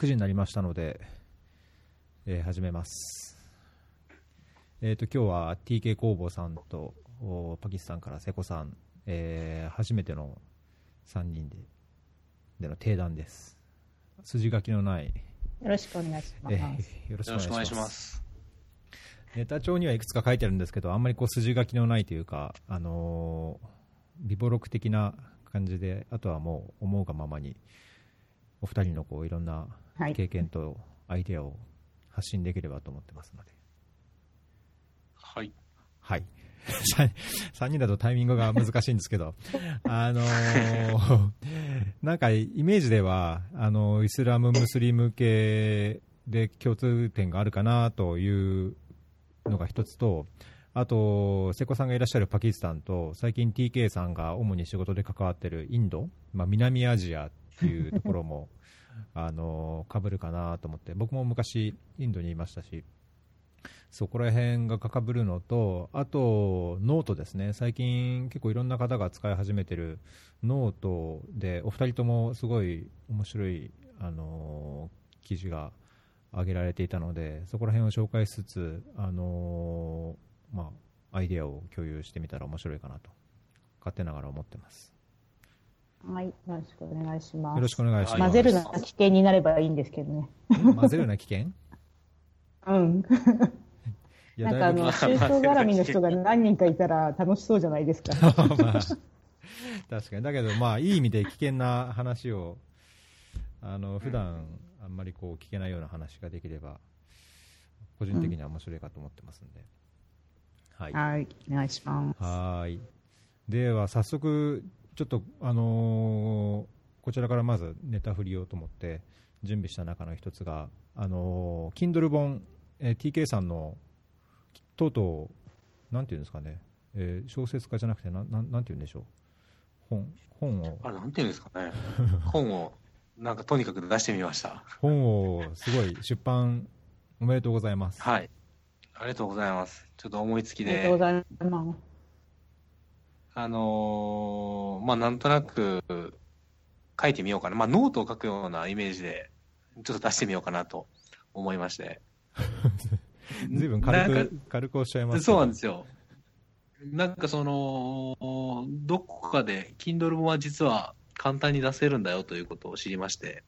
9時になりましたので、えー始めます。えっ、と、今日は TK 工房さんとおパキスタンから瀬古さん、えー初めての3人ででの定談です。筋書きのない、よろしくお願いします。えーよろしくお願いします。ネタ帳にはいくつか書いてあるんですけど、あんまりこう筋書きのないというか、あのー、微ボ録的な感じで、あとはもう思うがままに、お二人のこういろんなはい経験とアイデアを発信できればと思ってますので、はい。はい。3人だとタイミングが難しいんですけど、あのーなんかイメージでは、あのイスラム、ムスリム系で共通点があるかなというのが一つと、あと、瀬古さんがいらっしゃるパキスタンと、最近 TK さんが主に仕事で関わっているインド、まあ、南アジアっていうところも、あの被るかなと思って、僕も昔、インドにいましたし、そこら辺がかかぶるのと、あと、ノートですね、最近結構いろんな方が使い始めてるノートで、お二人ともすごい面白い、あの記事が挙げられていたので、そこら辺を紹介しつつ、あのまあ、アイデアを共有してみたら面白いかなと、勝手ながら思ってます。はい、よろしくお願いします。よろしくお願いします。混ぜるな危険になればいいんですけどね。混ぜるな危険？うん。いなんかあの、だ宗教絡みの人が何人かいたら楽しそうじゃないですか。まあ確かに、だけど、まあ、いい意味で危険な話を、あの普段あんまりこう聞けないような話ができれば、個人的には面白いかと思ってますんで。はい。はい、お願いします。はーい。では、早速、ちょっと、あのーこちらからまずネタ振りようと思って準備した中の一つが、あのー Kindle 本、えー TK さんの、とうとう、なんていうんですかね、えー小説家じゃなくて、なん、なんなんていうんでしょう。本、本を、あ、なんていうんですかね。本を、なんかとにかく出してみました。本をすごい出版おめでとうございます。はい。ありがとうございます。ちょっと思いつきで、ありがとうございます。あのーまあなんとなく書いてみようかな。まあノートを書くようなイメージで、ちょっと出してみようかなと思いまして。ずいぶん軽く、軽くおっしゃいますけどそうなんですよ。なんかその、どこかで Kindle 本は実は簡単に出せるんだよということを知りまして、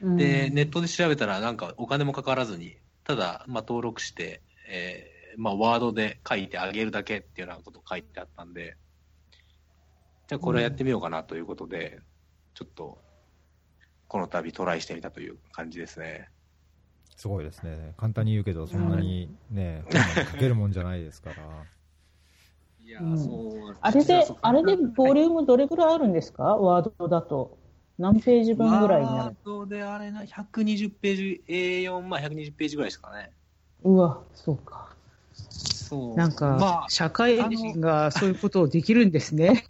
うんで、ネットで調べたらなんかお金もかからずに、ただ、まあ登録して、えーまあワードで書いてあげるだけっていうようなこと書いてあったんで、じゃあこれやってみようかなということで、ちょっと、この度トライしてみたという感じですね。すごいですね。簡単に言うけど、そんなにね、書けるもんじゃないですから。いやうんそうあれで、あれでボリュームどれぐらいあるんですか？ワードだと。何ページ分ぐらいになる？ワードであれな、120ページ、A4、まあ120ページぐらいですかね。うわ、そうか。そう。なんか、まあ、社会人がそういうことをできるんですね。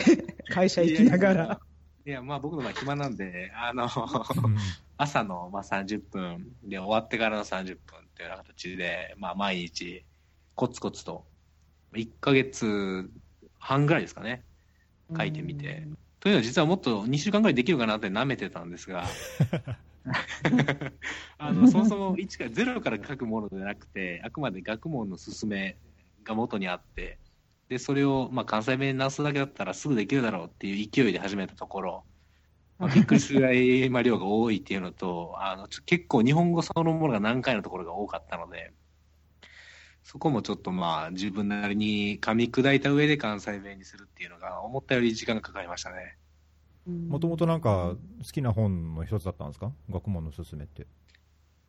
会社行きながら。いや、まあ僕の場合暇なんで、あの、うん朝のまあ30分で終わってからの30分っていうような形で、まあ毎日コツコツと、1ヶ月半ぐらいですかね、書いてみて。というのは実はもっと2週間ぐらいできるかなって舐めてたんですが、あのそもそも1から0から書くものではなくて、あくまで学問の勧めが元にあって、で、それをまあ関西弁に直すだけだったらすぐできるだろうっていう勢いで始めたところ、まあ、びっくりするぐらい、まあ、量が多いっていうのと、あの、ちょ結構日本語そのものが難解なところが多かったので、そこもちょっとまあ自分なりに噛み砕いた上で関西弁にするっていうのが思ったより時間がかかりましたね。もともとなんか好きな本の一つだったんですか？学問のすすめって。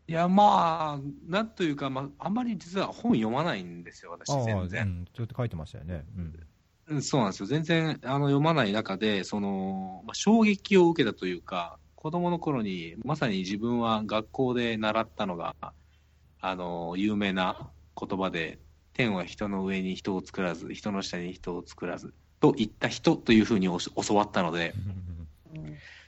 いや、まあ、なんというか、まあ、あんまり実は本読まないんですよ、私全然。うん、ちょっと書いてましたよね。うん。うんそうなんですよ。全然あの読まない中で、その、まあ、衝撃を受けたというか、子供の頃に、まさに自分は学校で習ったのが、あの、有名な言葉で、天は人の上に人を作らず、人の下に人を作らず、と言った人というふうに教わったので、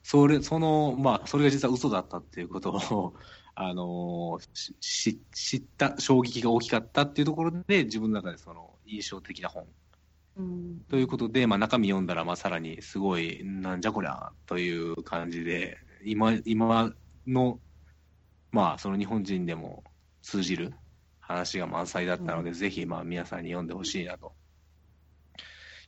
それ、その、まあ、それが実は嘘だったっていうことを、あの知った衝撃が大きかったっていうところで、自分の中でその印象的な本。うん。ということで、まあ、中身読んだら、まあ、さらにすごい、なんじゃこりゃという感じで、今今のまあ、その日本人でも通じる話が満載だったので、ぜひ、まあ、皆さんに読んでほしいなと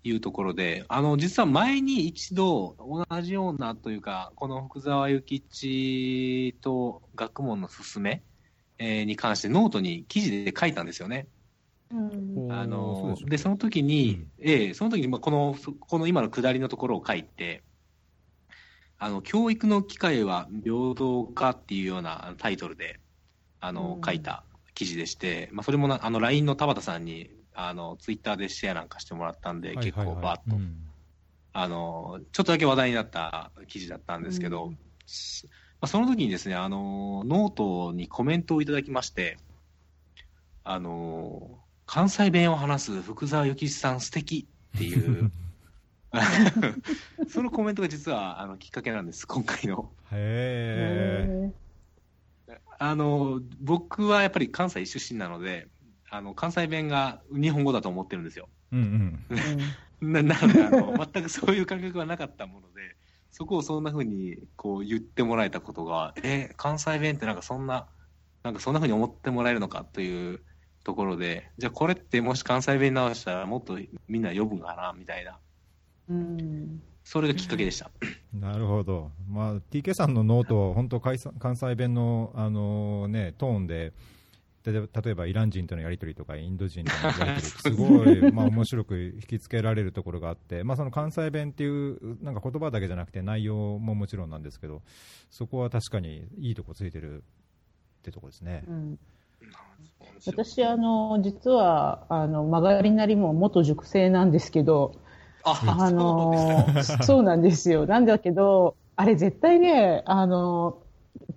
いうところで、あの、実は前に一度、同じようなというか、この福沢諭吉と学問の勧め、えーに関してノートに記事で書いたんですよね。うん。あのそうで、その時に、ええその時に、まあ、この、そこの今の下りのところを書いて、あの、教育の機会は平等かっていうようなタイトルで、あの、うん。書いた記事でして、まあ、それもな、あの、LINE の田畑さんに、あの、ツイッターでシェアなんかしてもらったんで、結構バーッと、うん。あの、ちょっとだけ話題になった記事だったんですけど、うん。すまあ、その時にですね、あの、ノートにコメントをいただきまして、あの、関西弁を話す福沢諭吉さん素敵っていう、そのコメントが実はあのきっかけなんです、今回の。へあの、僕はやっぱり関西出身なので、あの、関西弁が日本語だと思ってるんですよ。え。うんうん。ななのであの、全くそういう感覚はなかったもので、そこをそんな風にこう言ってもらえたことが、え、関西弁ってなんかそんな、なんかそんな風に思ってもらえるのかというところで、じゃあこれってもし関西弁直したらもっとみんな読むんかな、みたいな。うんそれがきっかけでした。なるほど、まあ、TK さんのノート、本当、関西関西弁の、あのね、トーンで、例えば例えばイラン人とのやり取りとか、インド人との やり取り、すごい、まあ、面白く引きつけられるところがあって、まあ、その関西弁っていう、なんか言葉だけじゃなくて、内容ももちろんなんですけど、そこは確かにいいとこついてるってとこですね。うん。私、あの、実は、あの、曲がりなりも元塾生なんですけど、あ、あのそうなんですよ。なんだけど、あれ絶対ね、あの、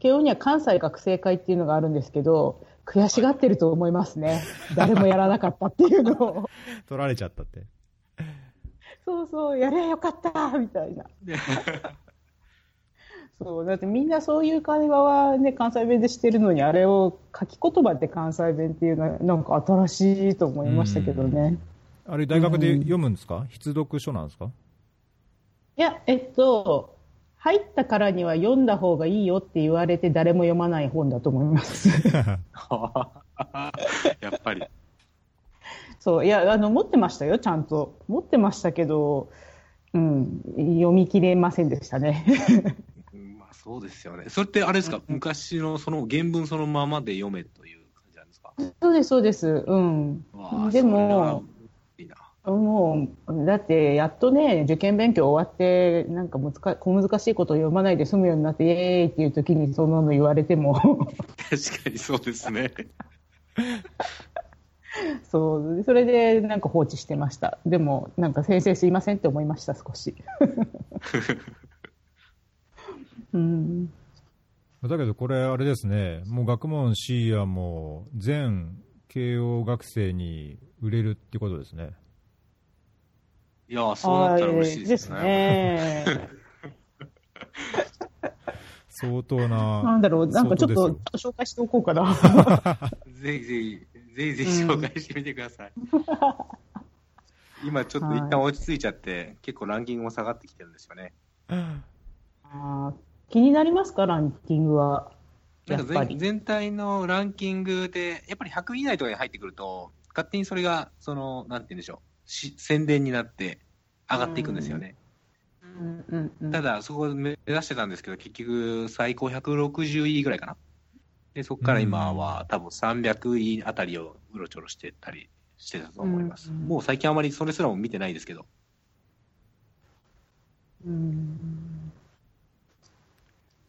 慶応には関西学生会っていうのがあるんですけど、悔しがってると思いますね。誰もやらなかったっていうのを。取られちゃったって。そうそう、やればよかったみたいな。そう、だってみんなそういう会話はね、関西弁でしてるのに、あれを書き言葉で関西弁っていうのは、なんか新しいと思いましたけどね。あれ、大学で読むんですか、必読書なんですか？いや、えっと、入ったからには読んだ方がいいよって言われて誰も読まない本だと思います。やっぱり。そう、いや、あの、持ってましたよ、ちゃんと。持ってましたけど、うん、読み切れませんでしたね。う んまあそうですよね。それってあれですか、昔のその原文そのままで読めという感じなんですか？そうです、そうです。うん。でも。もう、だって、やっとね、受験勉強終わって、なんか難か小難しいことを読まないで済むようになって、イエーイっていう時にそんなの言われても、確かにそうですね。そう、それでなんか放置してました。でも、なんか先生すいませんって思いました、少し。うん。だけどこれ、あれですね、もう学問 C やもう全慶応学生に売れるってことですね。いや、そうなったら嬉しいですね。ね。相当な。なんだろう、なんかちょっと相当で紹介しておこうかな。ぜひぜひ、ぜひぜひ紹介してみてください。今ちょっと一旦落ち着いちゃって、結構ランキングも下がってきてるんですよね。あー気になりますか、ランキングは。なんかやっぱり。全全体のランキングで、やっぱり100位以内とかに入ってくると、勝手にそれが、その、なんて言うんでしょう、し宣伝になって上がっていくんですよね。うん。うん。うん。ただ、そこを目指してたんですけど、結局、最高160位ぐらいかな。で、そこから今は多分300位あたりをうろちょろしてたりしてたと思います。うん。もう最近あまりそれすらも見てないですけど。うん。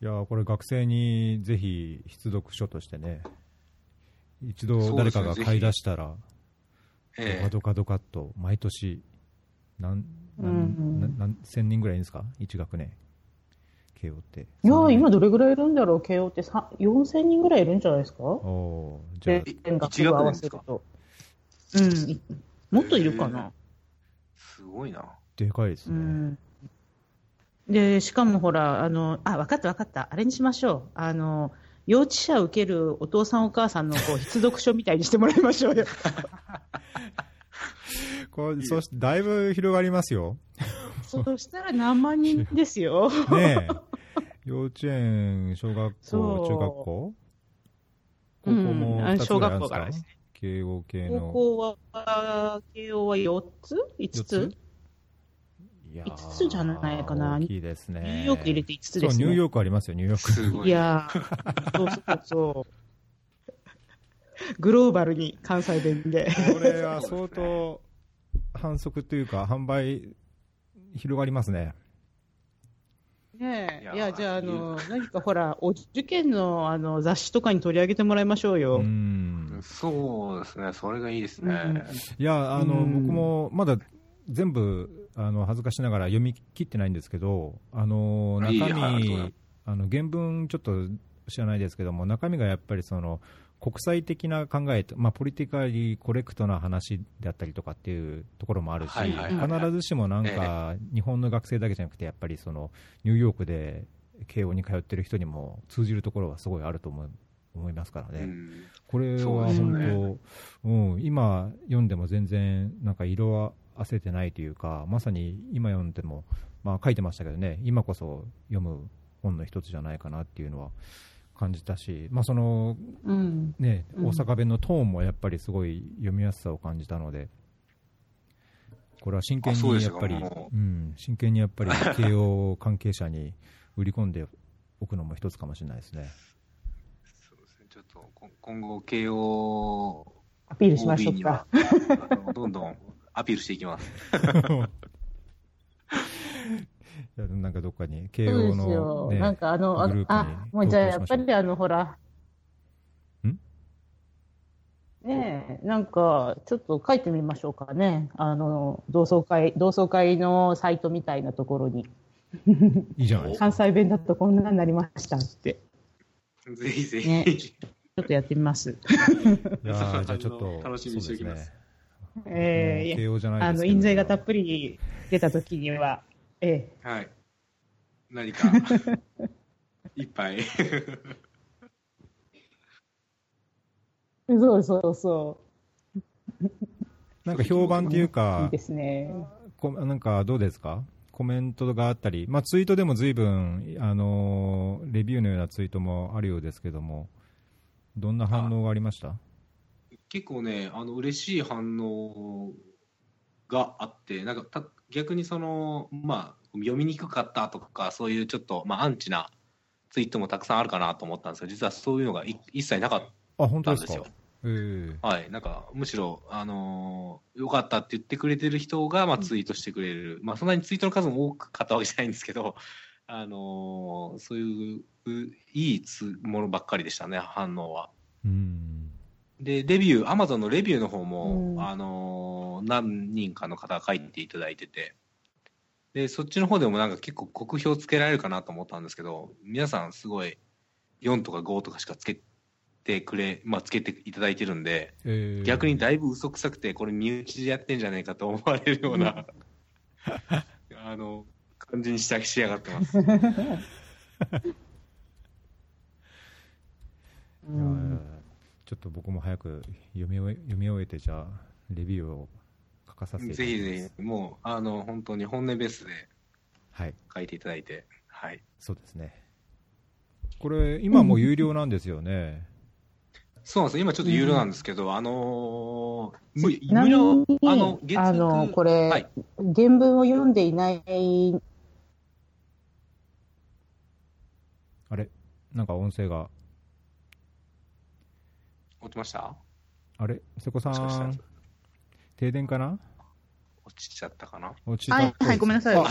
いやーこれ学生にぜひ必読書としてね、一度誰かが買い出したら、ドえカドカドカっと毎年何、何うん何何千人ぐらいいるんですか、1学年、慶応って。いやー、今どれぐらいいるんだろう、慶応ってさ4000人ぐらいいるんじゃないですか？おーじゃあ全全学部合わせると。うんい、もっといるかな。すごいな。でかいですね。うん。で、しかもほら、あの、あ、わかったわかった。あれにしましょう。あの、幼稚舎受けるお父さんお母さんのこう必読書みたいにしてもらいましょうよ。これそしてだいぶ広がりますよ。そうしたら何万人ですよ。ねえ幼稚園、小学校、そう中学校？高校もうん2つ小学ぐらいあるんですか、校からですね。慶応系高の。校は、慶応は4つ ?5 四つ？いやー五つじゃないかな大きいですね。ニューヨーク入れて5つそう、ですね。ニューヨークありますよ、ニューヨーク。いやー、そうそうそう。グローバルに関西弁で。これは相当反則というか、販売広がりますね。ねえ、いやじゃあ、あの、何かほら、お受験のあの雑誌とかに取り上げてもらいましょううよ。ん。そうですね、それがいいですね。いや、あの、うん僕もまだ全部、あの、恥ずかしながら読み切ってないんですけど、あの、中身、あの、原文ちょっと知らないですけども、中身がやっぱりその、国際的な考えと、まあ、ポリティカリーコレクトな話であったりとかっていうところもあるし、必ずしもなんか、日本の学生だけじゃなくて、やっぱりその、ニューヨークで慶応に通ってる人にも通じるところはすごいあると思い思いますからね。うん。これは本ね当、うん、今読んでも全然なんか色はあせてないというか、まさに今読んでも、まあ書いてましたけどね、今こそ読む本の一つじゃないかなっていうのは感じたし、まあそのうん。ね、うん大阪弁のトーンもやっぱりすごい読みやすさを感じたので、これは真剣にやっぱり、もうん、真剣にやっぱり慶応関係者に売り込んでおくのも一つかもしれないですね。そうですね、ちょっとこ今後、慶応アピールしましょうかどんどんアピールしていきます。いやなんかどっかに慶そうで応の、すよ。ね、なんかあの、ああ、もうじゃあやっぱりあの、ほら。ん？ねえ、なんか、ちょっと書いてみましょうかね。あの、同窓会、同窓会のサイトみたいなところに。いいじゃないですか。関西弁だとこんなになりましたって。ぜひぜひ。ねちょっとやってみます。いやー じゃあちょっと、楽しみにしておきますすねええもう慶応じゃないあの、印税がたっぷり出た時には、ええ。はい。何か、一杯。そうそうそなんか評判っていうう。いかいで、すね。こなんかどうですか？コメントがあったり、まあ、ツイートでも随分、あのーレビューのようなツイートもあるようですけども、どんな反応がありました？結構ね、あの嬉しい反応があって、なんかた逆にその、まあ、読みにくかったとか、そういうちょっと、まあ、アンチなツイートもたくさんあるかなと思ったんですけど、実はそういうのがい一切なかったんですよ。ええ。はい、なんかむしろ、あのーよかったって言ってくれてる人が、まあ、ツイートしてくれる、まあ、そんなにツイートの数も多かったわけじゃないんですけど、あのーそういうういいつものばっかりでしたね、反応は。うん。で、レビュー、アマゾンのレビューの方も、うん。あのー何人かの方が書いていただいてて、で、そっちの方でもなんか結構酷評つけられるかなと思ったんですけど、皆さんすごい4とか5とかしかつけてくれ、まあつけていただいてるんで、ええ逆にだいぶ嘘くさくて、これ身内でやってんじゃないかと思われるような、あの、感じにした仕上がってます。ちょっと僕も早く読み終え読み終えて、じゃあ、レビューを書かさせていたぜだきます。ひぜひ、もう、あの、本当に本音ベースではい、書いていただいて、はい。そうですね。これ、今もう有料なんですよね。そうなんですよ。今ちょっと有料なんですけど、あのー、無料あの、月あの、これ、はい原文を読んでいない、あれ？なんか音声が、落ちました？あれ？瀬古さん、停電かな？落ちちゃったかな？落ちたはい、はい、ごめんなさい。うん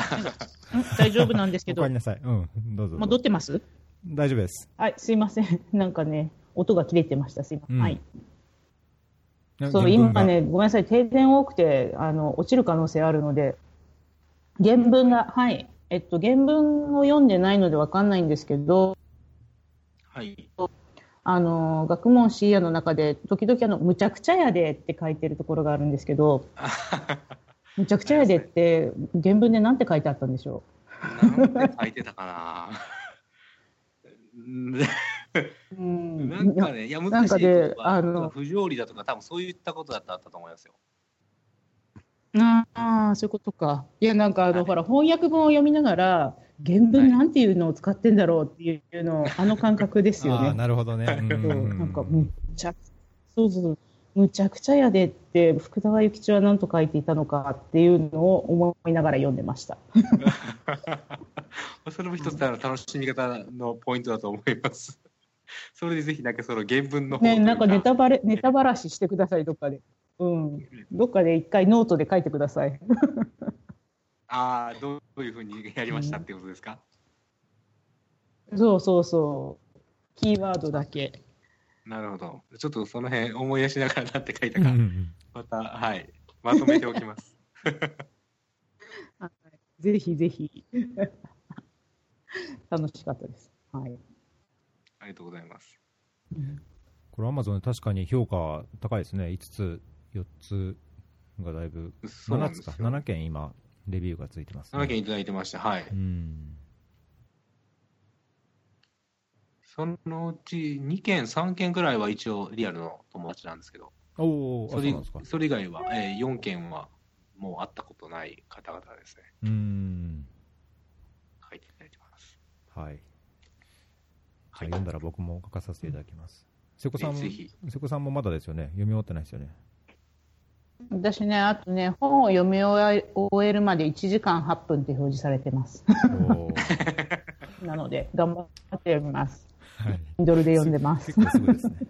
大丈夫なんですけどおかえり、なさい。うん、どうぞ。戻ってます？大丈夫です。はい、すいません。なんかね、音が切れてました。すいません。うんはい。なそう、今ね、ごめんなさい。停電多くて、あの、落ちる可能性あるので、原文が、はい。えっと、原文を読んでないのでわかんないんですけど、はい。あの、学問 C やの中で、時々あの、むちゃくちゃやでって書いてるところがあるんですけど、むちゃくちゃやでって、原文でなんて書いてあったんでしょなんて書いてたかな？なんかね、いや、難しいなんかあの不条理だとか、多分そういったことだったと思いますよ。ああ、そういうことか。いや、なんかあの、はいほら、翻訳本を読みながら、原文なんていうのを使ってんだろうっていうのを、あの感覚ですよああ、ね。なるほどね。なんか、むちゃ、そうそう、むちゃくちゃやでって、福沢諭吉は何と書いていたのかっていうのを思いながら読んでました。それも一つあの楽しみ方のポイントだと思います。それでぜひなんかその原文のね、うなんかネタバレ、ネタばらししてください、どっかで。うん。どっかで一回ノートで書いてください。ああ、どういうふうにやりましたっていうことですか、そうそうそう。キーワードだけ。なるほど。ちょっとその辺思い出しながらなんて書いたか、うんうんまた、はい、まとめておきます。ぜひぜひ。楽しかったです。はい。ありがとうございます。これ、アマゾン確かに評価高いですね。5つ、4つがだいぶ、7つか、そうなんですよ。7件今、レビューがついてます、7件いただいてました。はい。うん。そのうち2件、3件ぐらいは一応リアルの友達なんですけど、おそれそうなんですか。それ以外は、えー、4件はもう会ったことない方々ですね。うん。書いていただいてます。はい。読んだら僕も書かさせていただきます。瀬古さん。瀬古さんもまだですよね。読み終わってないですよね。私ね、あとね、本を読み終えるまで1時間8分って表示されてます。なので、頑張って読みます。はい。Kindle で読んでます。結構すぐですね。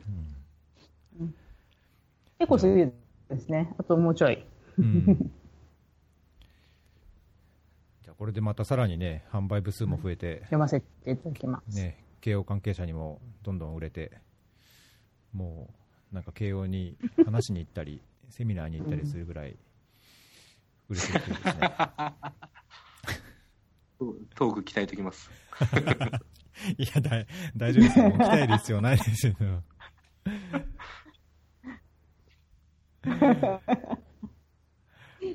結構すぐですね。あともうちょい。うん。う んじゃあこれでまたさらにね、販売部数も増えて、読ませていただきます。ね、慶応関係者にもどんどん売れて、もうなんか慶応に話しに行ったり、セミナーに行ったりするぐらい売れてるといいですね。トーク期待ときます。いや、だい大丈夫ですよ。もう鍛える必要ないですよ。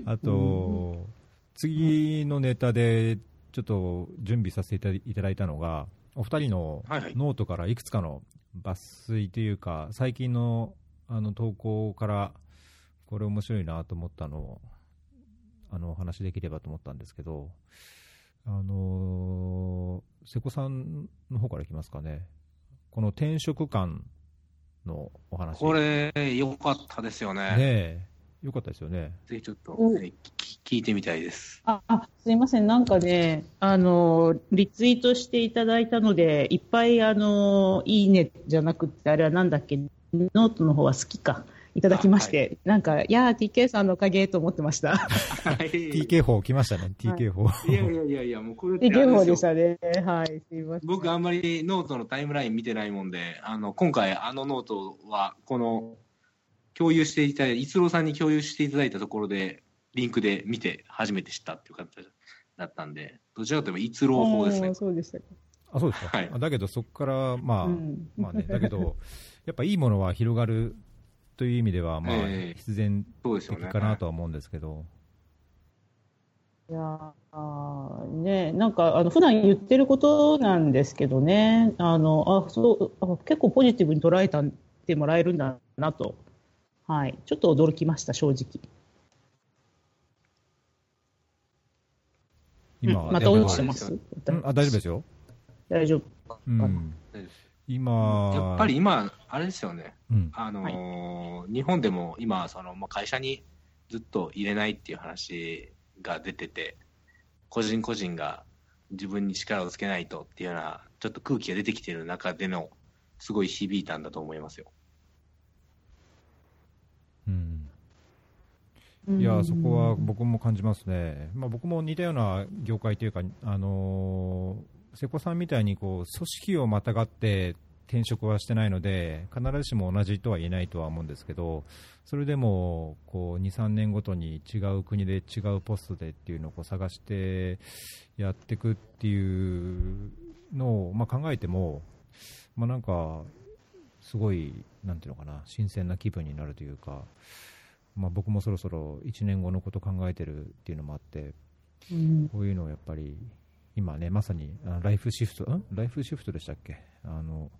あと、次のネタでちょっと準備させていただいたのが、お二人のノートからいくつかの抜粋というか、最近のあの投稿から、これ面白いなと思ったのを、あの、お話しできればと思ったんですけど、あのー瀬古さんの方からいきますかね。この転職感のお話。これ、良かったですよね。ねえ、よかったですよね。ぜひちょっと、うんえーき聞いてみたいです。あ、あ、すいません。なんかね、あの、リツイートしていただいたので、いっぱい、あの、いいねじゃなくって、あれはなんだっけ、ノートの方は好きか。いただきまして、なんか、いやー、TK さんのおかげと思ってました。はい。TK 法来ましたね、TK 法。いやいやいやいや、もうこれ TK 砲でしたね。はい、すいません。僕あんまりノートのタイムライン見てないもんで、あの、今回あのノートは、この、共有していただいた、逸郎さんに共有していただいたところで、リンクで見て初めて知ったっていう形だったんで、どちらかといえば逸郎砲ですね。そうでしたか。あ、そうですか。はいあだけど、そこから、まあ、うんまあね、だけど、やっぱいいものは広がるという意味では、まあ、ええ必然。的かなとは思うんですけど、いやね、なんか、あの、普段言ってることなんですけどね、あの、あ、そう、あ結構ポジティブに捉えたってもらえるんだなと、はい、ちょっと驚きました、正直。今、うんまた落ちてます？うんあ、大丈夫ですよ。大丈夫か。うん。今、やっぱり今、あれですよね。うん、あのー日本でも今、その、まあ、会社にずっと入れないっていう話が出てて、個人個人が自分に力をつけないとっていうような、ちょっと空気が出てきている中での、すごい響いたんだと思いますよ。うん。いや、そこは僕も感じますね。まあ、僕も似たような業界というか、あのー瀬古さんみたいにこう組織をまたがって転職はしてないので、必ずしも同じとは言えないとは思うんですけど、それでもこう2、3年ごとに違う国で違うポストでっていうのを探してやっていくっていうのを、まあ、考えても、まあ、なんか、すごい、なんていうのかな、新鮮な気分になるというか、まあ、僕もそろそろ1年後のこと考えてるっていうのもあって、うん。こういうのをやっぱり、今ね、まさにライフシフト、ん？ライフシフトでしたっけ？あの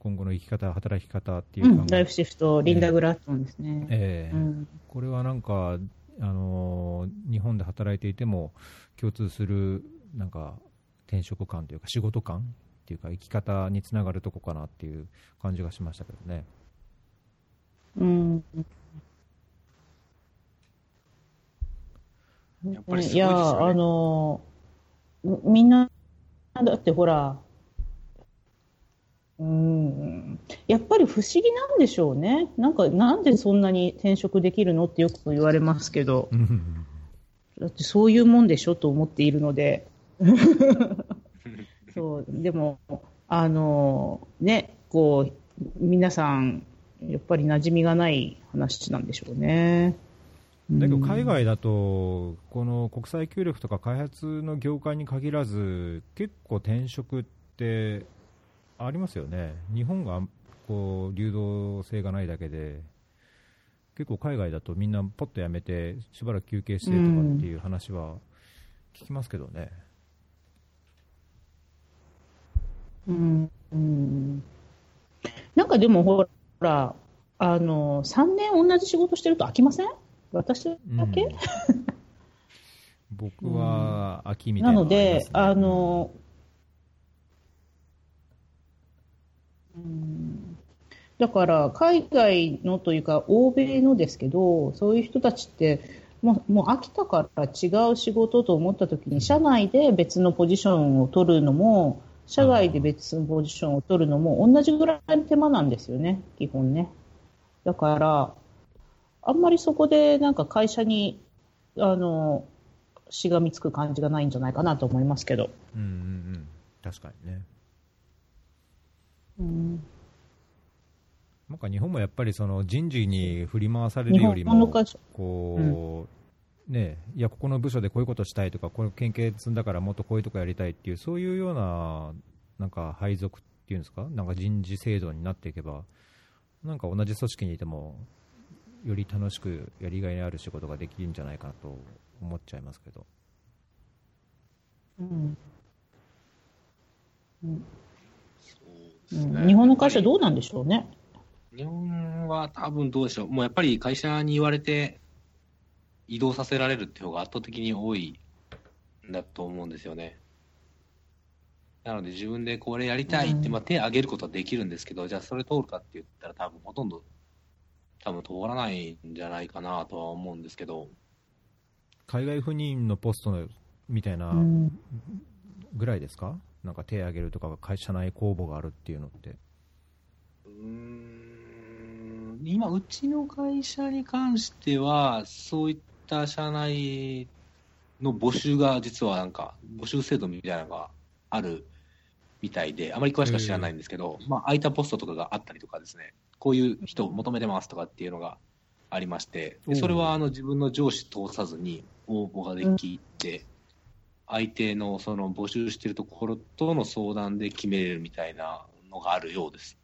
今後の生き方、働き方っていううんライフシフト、リンダ・グラットンですね。ええ。うん。これはなんか、あのー日本で働いていても共通するなんか転職感というか仕事感っていうか生き方につながるとこかなっていう感じがしましたけどね。うん。やっぱりすごいですよね。いや、あの、みみんな、だってほら、うん、やっぱり不思議なんでしょうね。なんか、なんでそんなに転職できるのってよく言われますけど、うんだってそういうもんでしょと思っているので。そう、でも、あの、ね、こう、皆さん、やっぱり馴染みがない話なんでしょうね。だけどうん。海外だと、この国際協力とか開発の業界に限らず、結構転職ってありますよね、日本がこう流動性がないだけで、結構海外だとみんなポッと辞めて、しばらく休憩してとかっていう話は聞きますけどね。うん。うん。なんかでもほら、あの、3年同じ仕事してると飽きません？私だけ、うん。僕は秋みたいなのなので、あの、うん。だから海外のというか、欧米のですけど、そういう人たちって、もうもう飽きたから違う仕事と思ったときに、社内で別のポジションを取るのも、社外で別のポジションを取るのも、同じぐらいの手間なんですよね、基本ね。だから、あんまりそこでなんか会社に、あの、しがみつく感じがないんじゃないかなと思いますけど。うんうんうん、確かにね。うんなんか日本もやっぱりその人事に振り回されるよりもこう、ね、いや、ここの部署でこういうことしたいとか、この研究積んだからもっとこういうとこやりたいっていう、そういうような、なんか配属っていうんですか、なんか人事制度になっていけば、なんか同じ組織にいても、より楽しくやりがいのある仕事ができるんじゃないかなと思っちゃいますけど。うんうんそうですねうん日本の会社どうなんでしょうね。日本は多分どうでしょう。もうやっぱり会社に言われて移動させられるって方が圧倒的に多いんだと思うんですよね。なので自分でこれやりたいって、うんまあ、手を挙げることはできるんですけど、じゃあそれ通るかって言ったら多分ほとんど多分通らないんじゃないかなとは思うんですけど、海外赴任のポストのみたいなうん。ぐらいですか、なんか手挙げるとか、会社内公募があるっていうのって。うーん。今、うちの会社に関しては、そういった社内の募集が実はなんか、募集制度みたいなのがあるみたいで、あまり詳しくは知らないんですけど、まあ、空いたポストとかがあったりとかですね、こういう人を求めてますとかっていうのがありまして、でそれはあの自分の上司通さずに応募ができて、相手のその募集してるところとの相談で決めれるみたいなのがあるようです。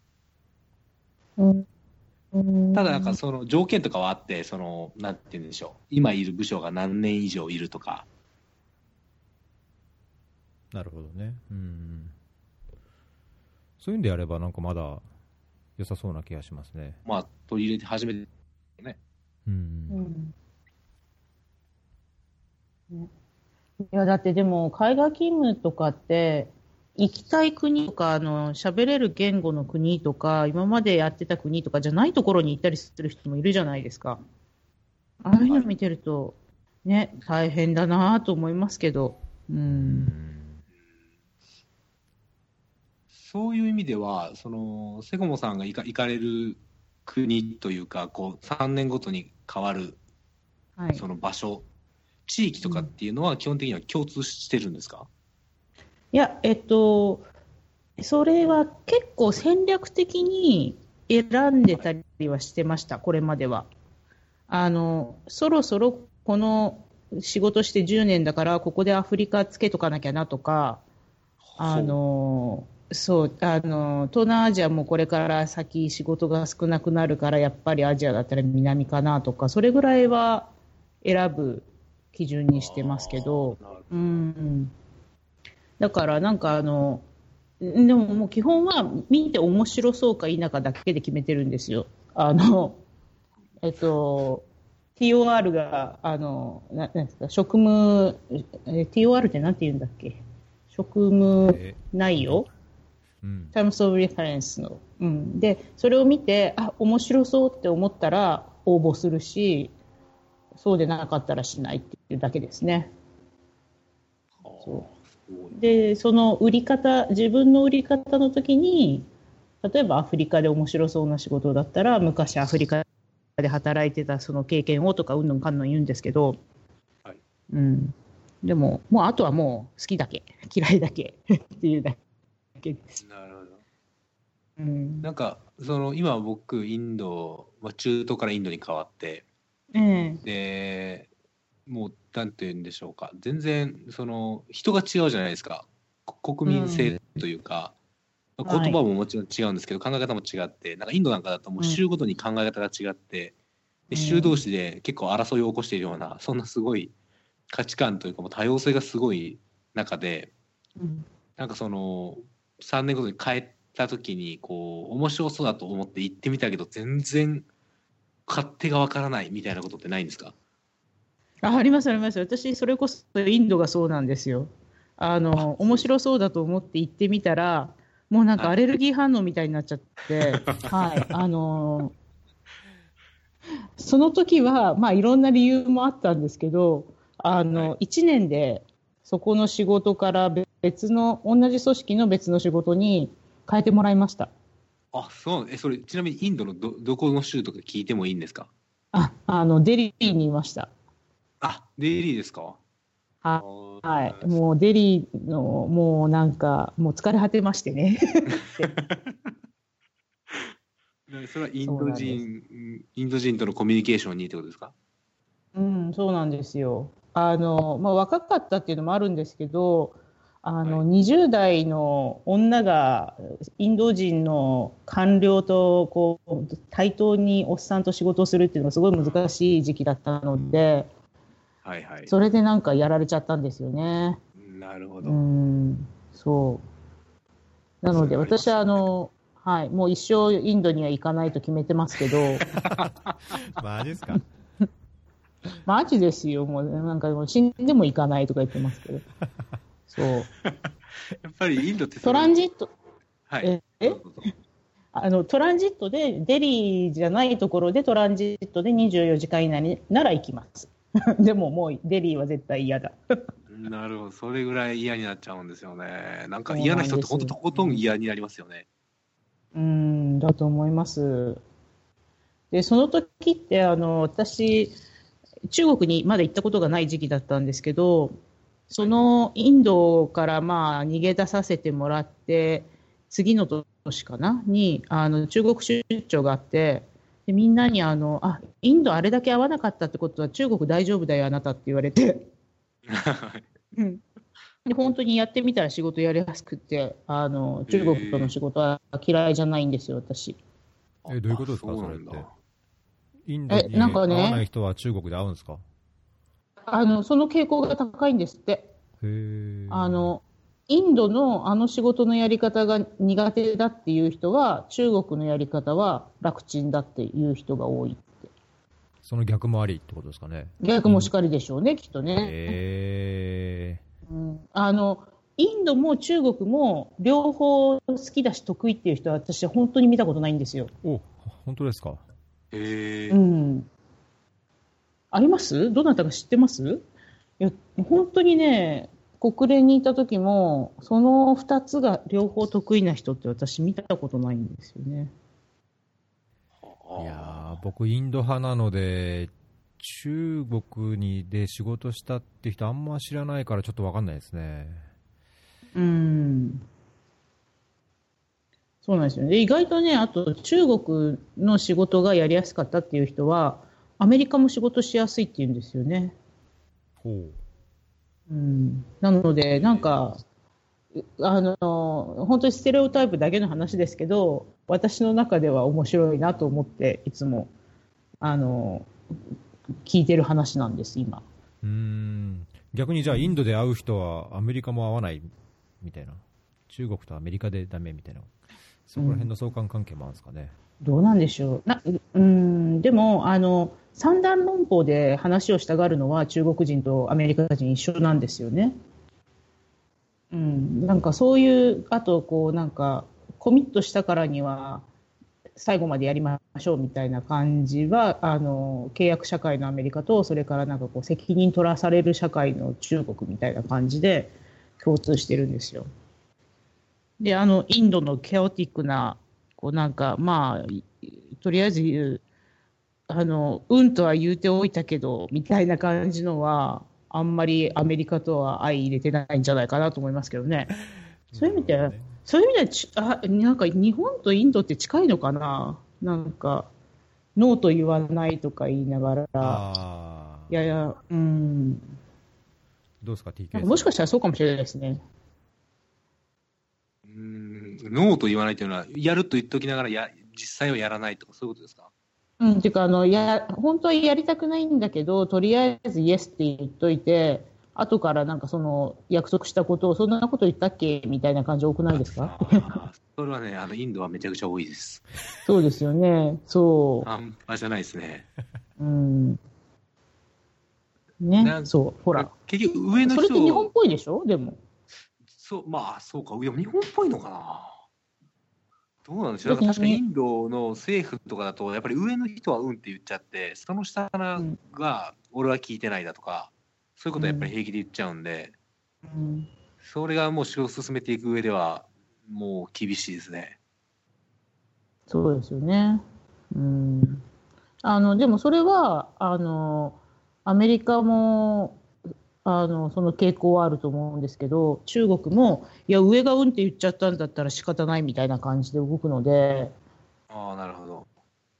うんただなんかその条件とかはあって、その、なんて言うんでしょう。今いる部署が何年以上いるとか、なるほどね。うん。そういうんでやれば、なんかまだ良さそうな気がしますね。まあ取り入れて初めて、うん。うんねいや、だってでも、海外勤務とかって、行きたい国とか、あの、喋れる言語の国とか、今までやってた国とかじゃないところに行ったりする人もいるじゃないですか。ああいうの見てると、ね、大変だなと思いますけど。う。うんんそういう意味では、その、セコモさんが行か行かれる国というか、こう、3年ごとに変わる、はい。その場所、地域とかっていうのは基本的には共通してるんですか、いや、えっと、それは結構戦略的に選んでたりはしてました、これまでは。あの、そろそろこの仕事して10年だから、ここでアフリカつけとかなきゃなとか、あの、そう、あの、東南アジアもこれから先仕事が少なくなるから、やっぱりアジアだったら南かなとか、それぐらいは選ぶ基準にしてますけど、うん。だからなんかあの、んでももう基本は見て面白そうか否かだけで決めてるんですよ。あの、えっと、TOR が、あの、ななんですか、職務、え TOR ってなんて言うんだっけ？職務え内容、うん。Terms of Reference の。うん。で、それを見て、あ、面白そうって思ったら応募するし、そうでなかったらしないっていうだけですね。そうで、その売り方、自分の売り方の時に、例えばアフリカで面白そうな仕事だったら、昔アフリカで働いてたその経験をとか、うんぬんかんぬん言うんですけど、はいうん。でも、もうあとはもう好きだけ、嫌いだけっていうだけです。なるほど。うん。なんか、その、今僕、インド、まあ、中東からインドに変わって、ええで、もう、なんて言うんでしょうか。全然、その、人が違うじゃないですか。こ国民性というか、まあはい言葉ももちろん違うんですけど、考え方も違って、なんかインドなんかだともう州ごとに考え方が違って、うんで州同士で結構争いを起こしているような、そんなすごい価値観というか、もう多様性がすごい中で、うんなんかその3年ごとに帰った時にこう面白そうだと思って行ってみたけど全然勝手がわからないみたいなことってないんですか？あありますあります。私、それこそインドがそうなんですよ。あの、面白そうだと思って行ってみたら、もうなんかアレルギー反応みたいになっちゃって、はい、あの、その時は、まあいろんな理由もあったんですけど、あはの、1年でそこの仕事から別の、同じ組織の別の仕事に変えてもらいました。あそうえそれちなみにインドのどどこの州とか聞いてもいいんですか？あ、あの、デリーにいました。あデイリーですか？はあはい。もうデリーの、もうなんか、もう疲れ果てましてね。でそれはインド人インド人とのコミュニケーションにってことですか？うん、そうなんですよ。あの、まあ、若かったっていうのもあるんですけど、あの、は20代の女がインド人の官僚とこう対等におっさんと仕事をするっていうのがすごい難しい時期だったので、はいはい。それでなんかやられちゃったんですよね。うなるほど、ん、そう。なので、私はあの、はい、もう一生インドには行かないと決めてますけど、マジですか。マジですよ、もう。なんかもう死んでも行かないとか言ってますけど。そう。やっぱりインドってそトのランジット、はい。ええ？あの、トランジットで、デリーじゃないところでトランジットで24時間以内になら行きます。でももうデリーは絶対嫌だ。なるほど。それぐらい嫌になっちゃうんですよね。なんか嫌な人って本当とことん嫌になりますよね。うん、だと思います。で、その時って、あの、私、中国にまだ行ったことがない時期だったんですけど、そのインドからまあ逃げ出させてもらって、次の年かな？に、あの、中国出張があって、でみんなにあの、あ、インドあれだけ合わなかったってことは中国大丈夫だよ、あなたって言われて。うん。で本当にやってみたら仕事やりやすくて、あの中国との仕事は嫌いじゃないんですよ、私。えどういうことですかあそれって？インドえに合なんかね？わない人は中国で会うんですか？あのその傾向が高いんですって。へえ。あのインドのあの仕事のやり方が苦手だっていう人は、中国のやり方は楽ちんだっていう人が多いって。その逆もありってことですかね。逆もしかりでしょうね、きっとね。へうんあのインドも中国も両方好きだし得意っていう人は私は本当に見たことないんですよ。ー。お、本当ですか。へえうん。あります？どなたか知ってます？いや、本当にね、国連にいた時も、その二つが両方得意な人って私見たことないんですよね。いやー僕、インド派なので、中国にで仕事したって人あんま知らないからちょっとわかんないですね。うん。そうなんですよね。で意外とね、あと中国の仕事がやりやすかったっていう人は、アメリカも仕事しやすいっていうんですよね。ほう。うん、なので、なんか、うあの、本当にステレオタイプだけの話ですけど、私の中では面白いなと思って、いつも、あの、聞いてる話なんです、今。うーん。逆にじゃあ、インドで会う人はアメリカも会わないみたいな？中国とアメリカでダメみたいな？そこら辺の相関関係もあるんですかね。どうなんでしょう。なううん、でも、あの、三段論法で話をしたがるのは中国人とアメリカ人一緒なんですよね。うん、なんかそういう、あとこうなんか、コミットしたからには、最後までやりましょうみたいな感じは、あの契約社会のアメリカと、それからなんかこう責任取らされる社会の中国みたいな感じで共通してるんですよ。で、あの、インドのケオティックな、こうなんか、まあ、とりあえず言う、あの、うんとは言うておいたけど、みたいな感じのは、あんまりアメリカとは相入れてないんじゃないかなと思いますけどね。そういう意味では、ね。そういう意味ではちあ、なんか日本とインドって近いのかななんか、ノーと言わないとか言いながら、いやいや、うん、どうですか、TK もしかしたらそうかもしれないですね。うーん、ノーと言わないというのは、やると言っておきながらや、実際はやらないとか、そういうことですか？うん、っていうかあのや、本当はやりたくないんだけど、とりあえずイエスって言っといて、後からなんかその約束したことを、そんなこと言ったっけ？みたいな感じ多くないですか？それはね、あの、インドはめちゃくちゃ多いです。そうですよね、そ半端じゃないですね。う。うん。ね、そう、ほら。結局、上のそれって日本っ人、ぽいでしょ？でも。そう、まあ、そうか、いや、日本っぽいのかな。どうなんでしょう、確かにインドの政府とかだと、やっぱり上の人はうんって言っちゃって、その下が、俺は聞いてないだとか、そういうことはやっぱり平気で言っちゃうんで、うんそれがもう仕事を進めていく上では、もう厳しいですね。そうですよね。うん。あの、でもそれは、あの、アメリカも、あの、その傾向はあると思うんですけど、中国も、いや、上がうんって言っちゃったんだったら仕方ないみたいな感じで動くので、ああ、なるほど。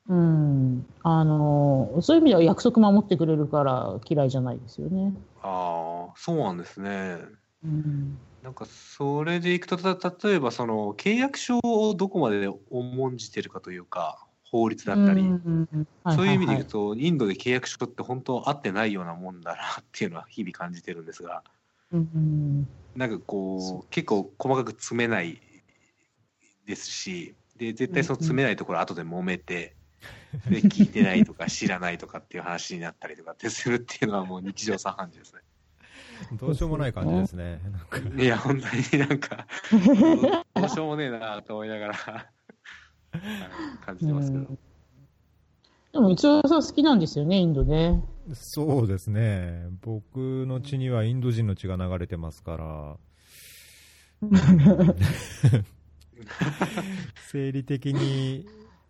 うん。あの、そういう意味では約束守ってくれるから嫌いじゃないですよね。ああ、そうなんですね。うん。なんかそれでいくと、た例えばその契約書をどこまで重んじてるかというか、法律だったり、そういう意味でいはくと、インドで契約書って本当合ってないようなもんだなっていうのは日々感じてるんですが、うんなんかこう、結構細かく詰めないですし、で、絶対その詰めないところ後で揉めて、で、聞いてないとか知らないとかっていう話になったりとかってするっていうのはもう日常茶飯事ですね。どうしようもない感じですね。いや、本当になんか、どうしようもねえなと思いながらはい 感じてますけど。でも一応さん好きなんですよね、インドね。そうですね。僕の血にはインド人の血が流れてますから、生理的に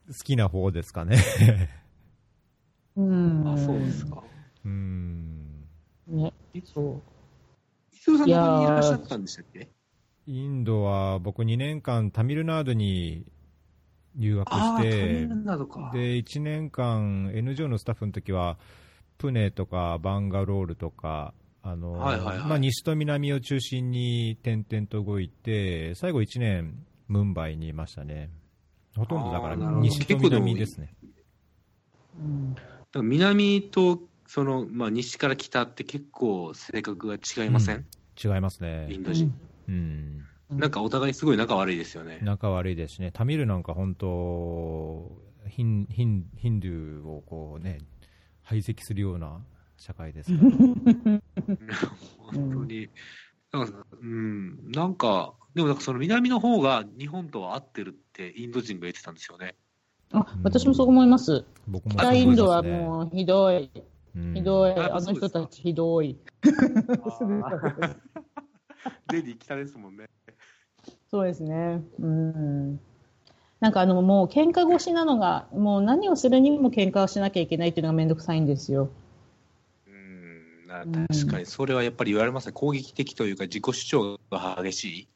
好きな方ですかね。うん。あ、そうですか。うん。ね、そう。伊藤さん、いやーどこにいらっしゃったんでしたっけ？インドは僕2年間タミルナードに留学して。で、1年間 NGO のスタッフの時は、プネとかバンガロールとか、あの、はいはいはいまあ、西と南を中心に点々と動いて、最後1年、ムンバイにいましたね。ほとんどだから西と南ですね。うん南とその、まあ、西から北って結構性格が違いません、違いますねイ。ンド人、うん。なんかお互いすごい仲悪いですよね。仲悪いですしね。タミルなんか本当、ヒンヒンヒンドゥーをこうね、排斥するような社会ですから。本当に。なんか、うん、なんか、でもなんかその南の方が日本とは合ってるってインド人が言ってたんですよね。あ、私もそう思います。僕も北インドはもうひどい、ひどい、ああの人たちひどい。レディ北ですもんね。そうですね。うん。なんかあの、もう喧嘩越しなのが、もう何をするにも喧嘩をしなきゃいけないっていうのがめんどくさいんですよ。うん、な確かにそれはやっぱり言われますね。攻撃的というか自己主張が激しい。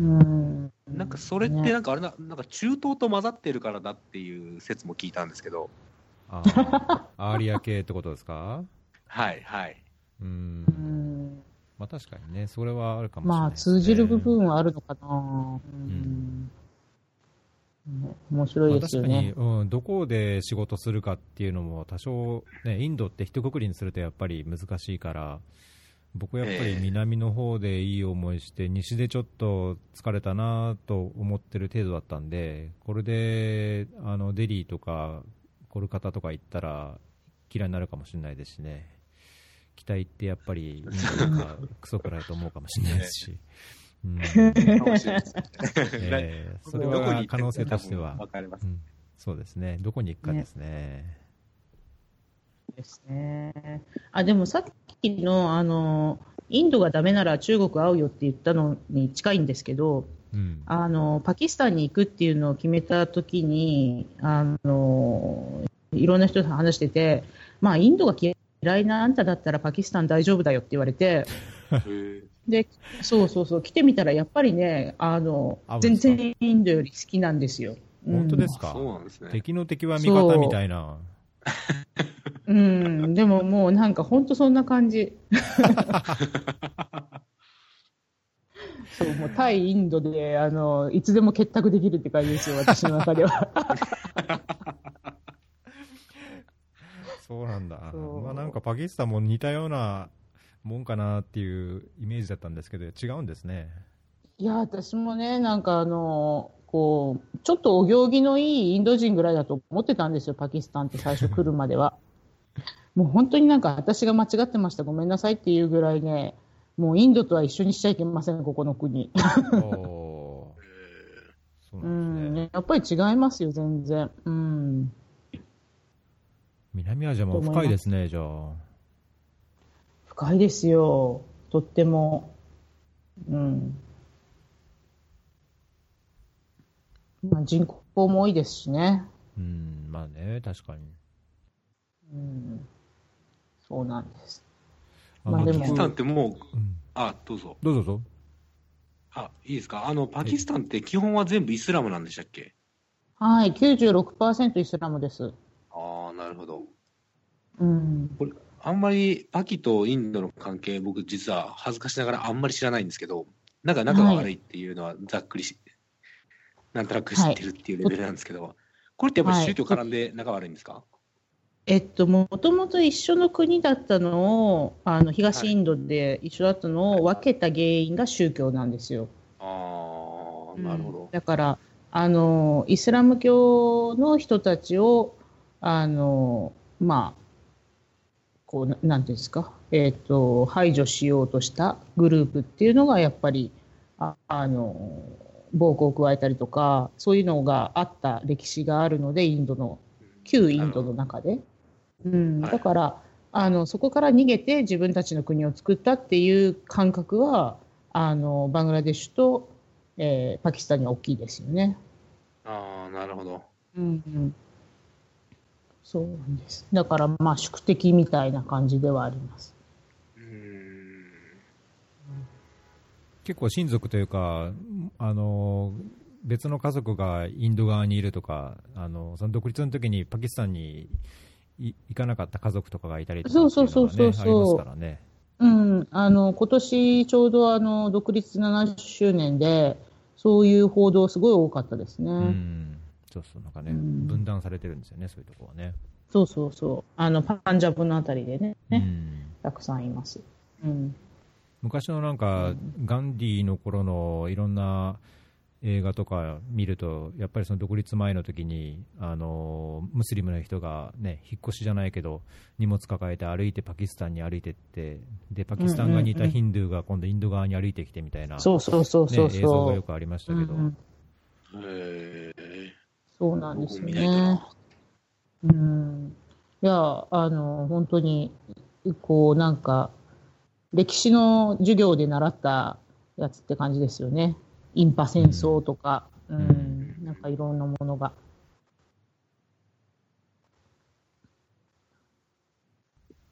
うん。なんかそれってねなんかあれな、なんか中東と混ざってるからだっていう説も聞いたんですけど。あーアーリア系ってことですか？はいはい。うんう。んまあ確かにね、それはあるかもしれなまあ、いですね、通じる部分はあるのかな。うん。ね面白いまあですよ確かに、ね。うん、どこで仕事するかっていうのも多少、ね、インドって一括りにするとやっぱり難しいから、僕やっぱり南の方でいい思いして、西でちょっと疲れたなと思ってる程度だったんで、これであのデリーとかコルカタとか行ったら嫌いになるかもしれないですしね、期待ってやっぱり、インドとかクソくらいと思うかもしれないですし。う えー それは可能性としては多分、分かりますう。んそうですね、どこに行くかですね。ですね。あ、でもさっきの、あの、インドがダメなら中国会うよって言ったのに近いんですけど、うんあの、パキスタンに行くっていうのを決めたときに、あの、いろんな人と話してて、まあ、インドが嫌いなあんただったらパキスタン大丈夫だよって言われて、で、そうそうそう、来てみたらやっぱりね、あの全然インドより好きなんですよ。うん本当ですか？そうなんですね。敵の敵は味方みたいな。うん、でももうなんか本当そんな感じ。そう、もう対インドで、あの、いつでも結託できるって感じですよ、私の中では。そうなんだ。まあなんかパキスタンも似たようなもんかなっていうイメージだったんですけど、違うんですね。いや、私もね、なんかあの、こう、ちょっとお行儀のいいインド人ぐらいだと思ってたんですよ、パキスタンって最初来るまでは。もう本当になんか私が間違ってました、ごめんなさいっていうぐらいね、もうインドとは一緒にしちゃいけません、ここの国。おーそうんですね。ん、やっぱり違いますよ、全然。うん。南アジアも深いですね、じゃあ。深いですよ、とっても。うん。まあ、人口も多いですしね。うん、まあね、確かに。うん。そうなんです。あまあでもパキスタンってもう、うんあ、どうぞ。どうぞどうぞ。あ、いいですか？あの、パキスタンって基本は全部イスラムなんでしたっけ？はい、96%イスラムです。ああ、なるほど。うん。あんまりパキとインドの関係、僕実は恥ずかしながらあんまり知らないんですけど、なんか仲が悪いっていうのはざっくりし、なんとなく知ってるっていうレベルなんですけど、これってやっぱり宗教絡んで仲悪いんですか、えっと、もともと一緒の国だったのを、あの、東インドで一緒だったのを分けた原因が宗教なんですよ。ああ、なるほうんど。だから、あの、イスラム教の人たちを、あの、まあ、こう、ななんていうんですか、えっと、排除しようとしたグループっていうのが、やっぱり、ああの、暴行を加えたりとか、そういうのがあった歴史があるので、インドの、旧インドの中で。うん、はいだから、あの、そこから逃げて自分たちの国を作ったっていう感覚は、あの、バングラデシュと、えーパキスタンには大きいですよね。ああ、なるほど。うんうん、そうなんです。だから、まあ、宿敵みたいな感じではあります。うーん。結構親族というか、あの、別の家族がインド側にいるとか、あの、その独立の時にパキスタンにい行かなかった家族とかがいたりとかっていそうそうそうそうのがねありますからね。うん、あの、今年ちょうどあの、独立70周年で、そういう報道すごい多かったですね。うん。そうそう、なんかね、うん分断されてるんですよね、そういうところはね。そうそうそう。あの、パンジャブのあたりでね、ねうんたくさんいます。うん。昔のなんか、ガンディーの頃のいろんな映画とか見ると、やっぱりその独立前の時に、あのムスリムの人がね、引っ越しじゃないけど、荷物抱えて歩いてパキスタンに歩いてって、で、パキスタン側にいたヒンドゥーが今度インド側に歩いてきてみたいな、そうそうそうね、そう映像がそう。よくありましたけど、うんうんへえ。そうなんですねな。うん。いや、あの、本当に、こう、なんか、歴史の授業で習ったやつって感じですよね。インパ戦争とか、うん、んなんかいろんなものが。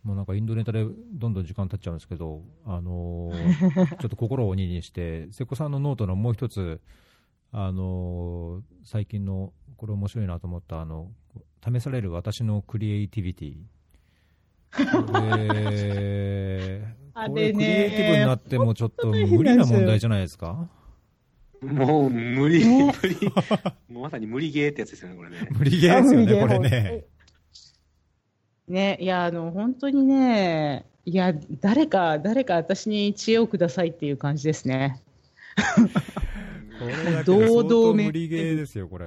もうなんかインドネタでどんどん時間経っちゃうんですけど、あのー ちょっと心を鬼にして、瀬古さんのノートのもう一つ、あのー最近のこれ面白いなと思ったあの試される私のクリエイティビティ。であこれクリエイティブになってもちょっと無理な問題じゃないですか？もう無理、ね無理。もうまさに無理ゲーってやつですよね、これね。無理ゲーですよね、これね。ね、いや、あの、本当にね、いや、誰か、誰か私に知恵をくださいっていう感じですね。堂々巡当無理ゲーですよ、これ。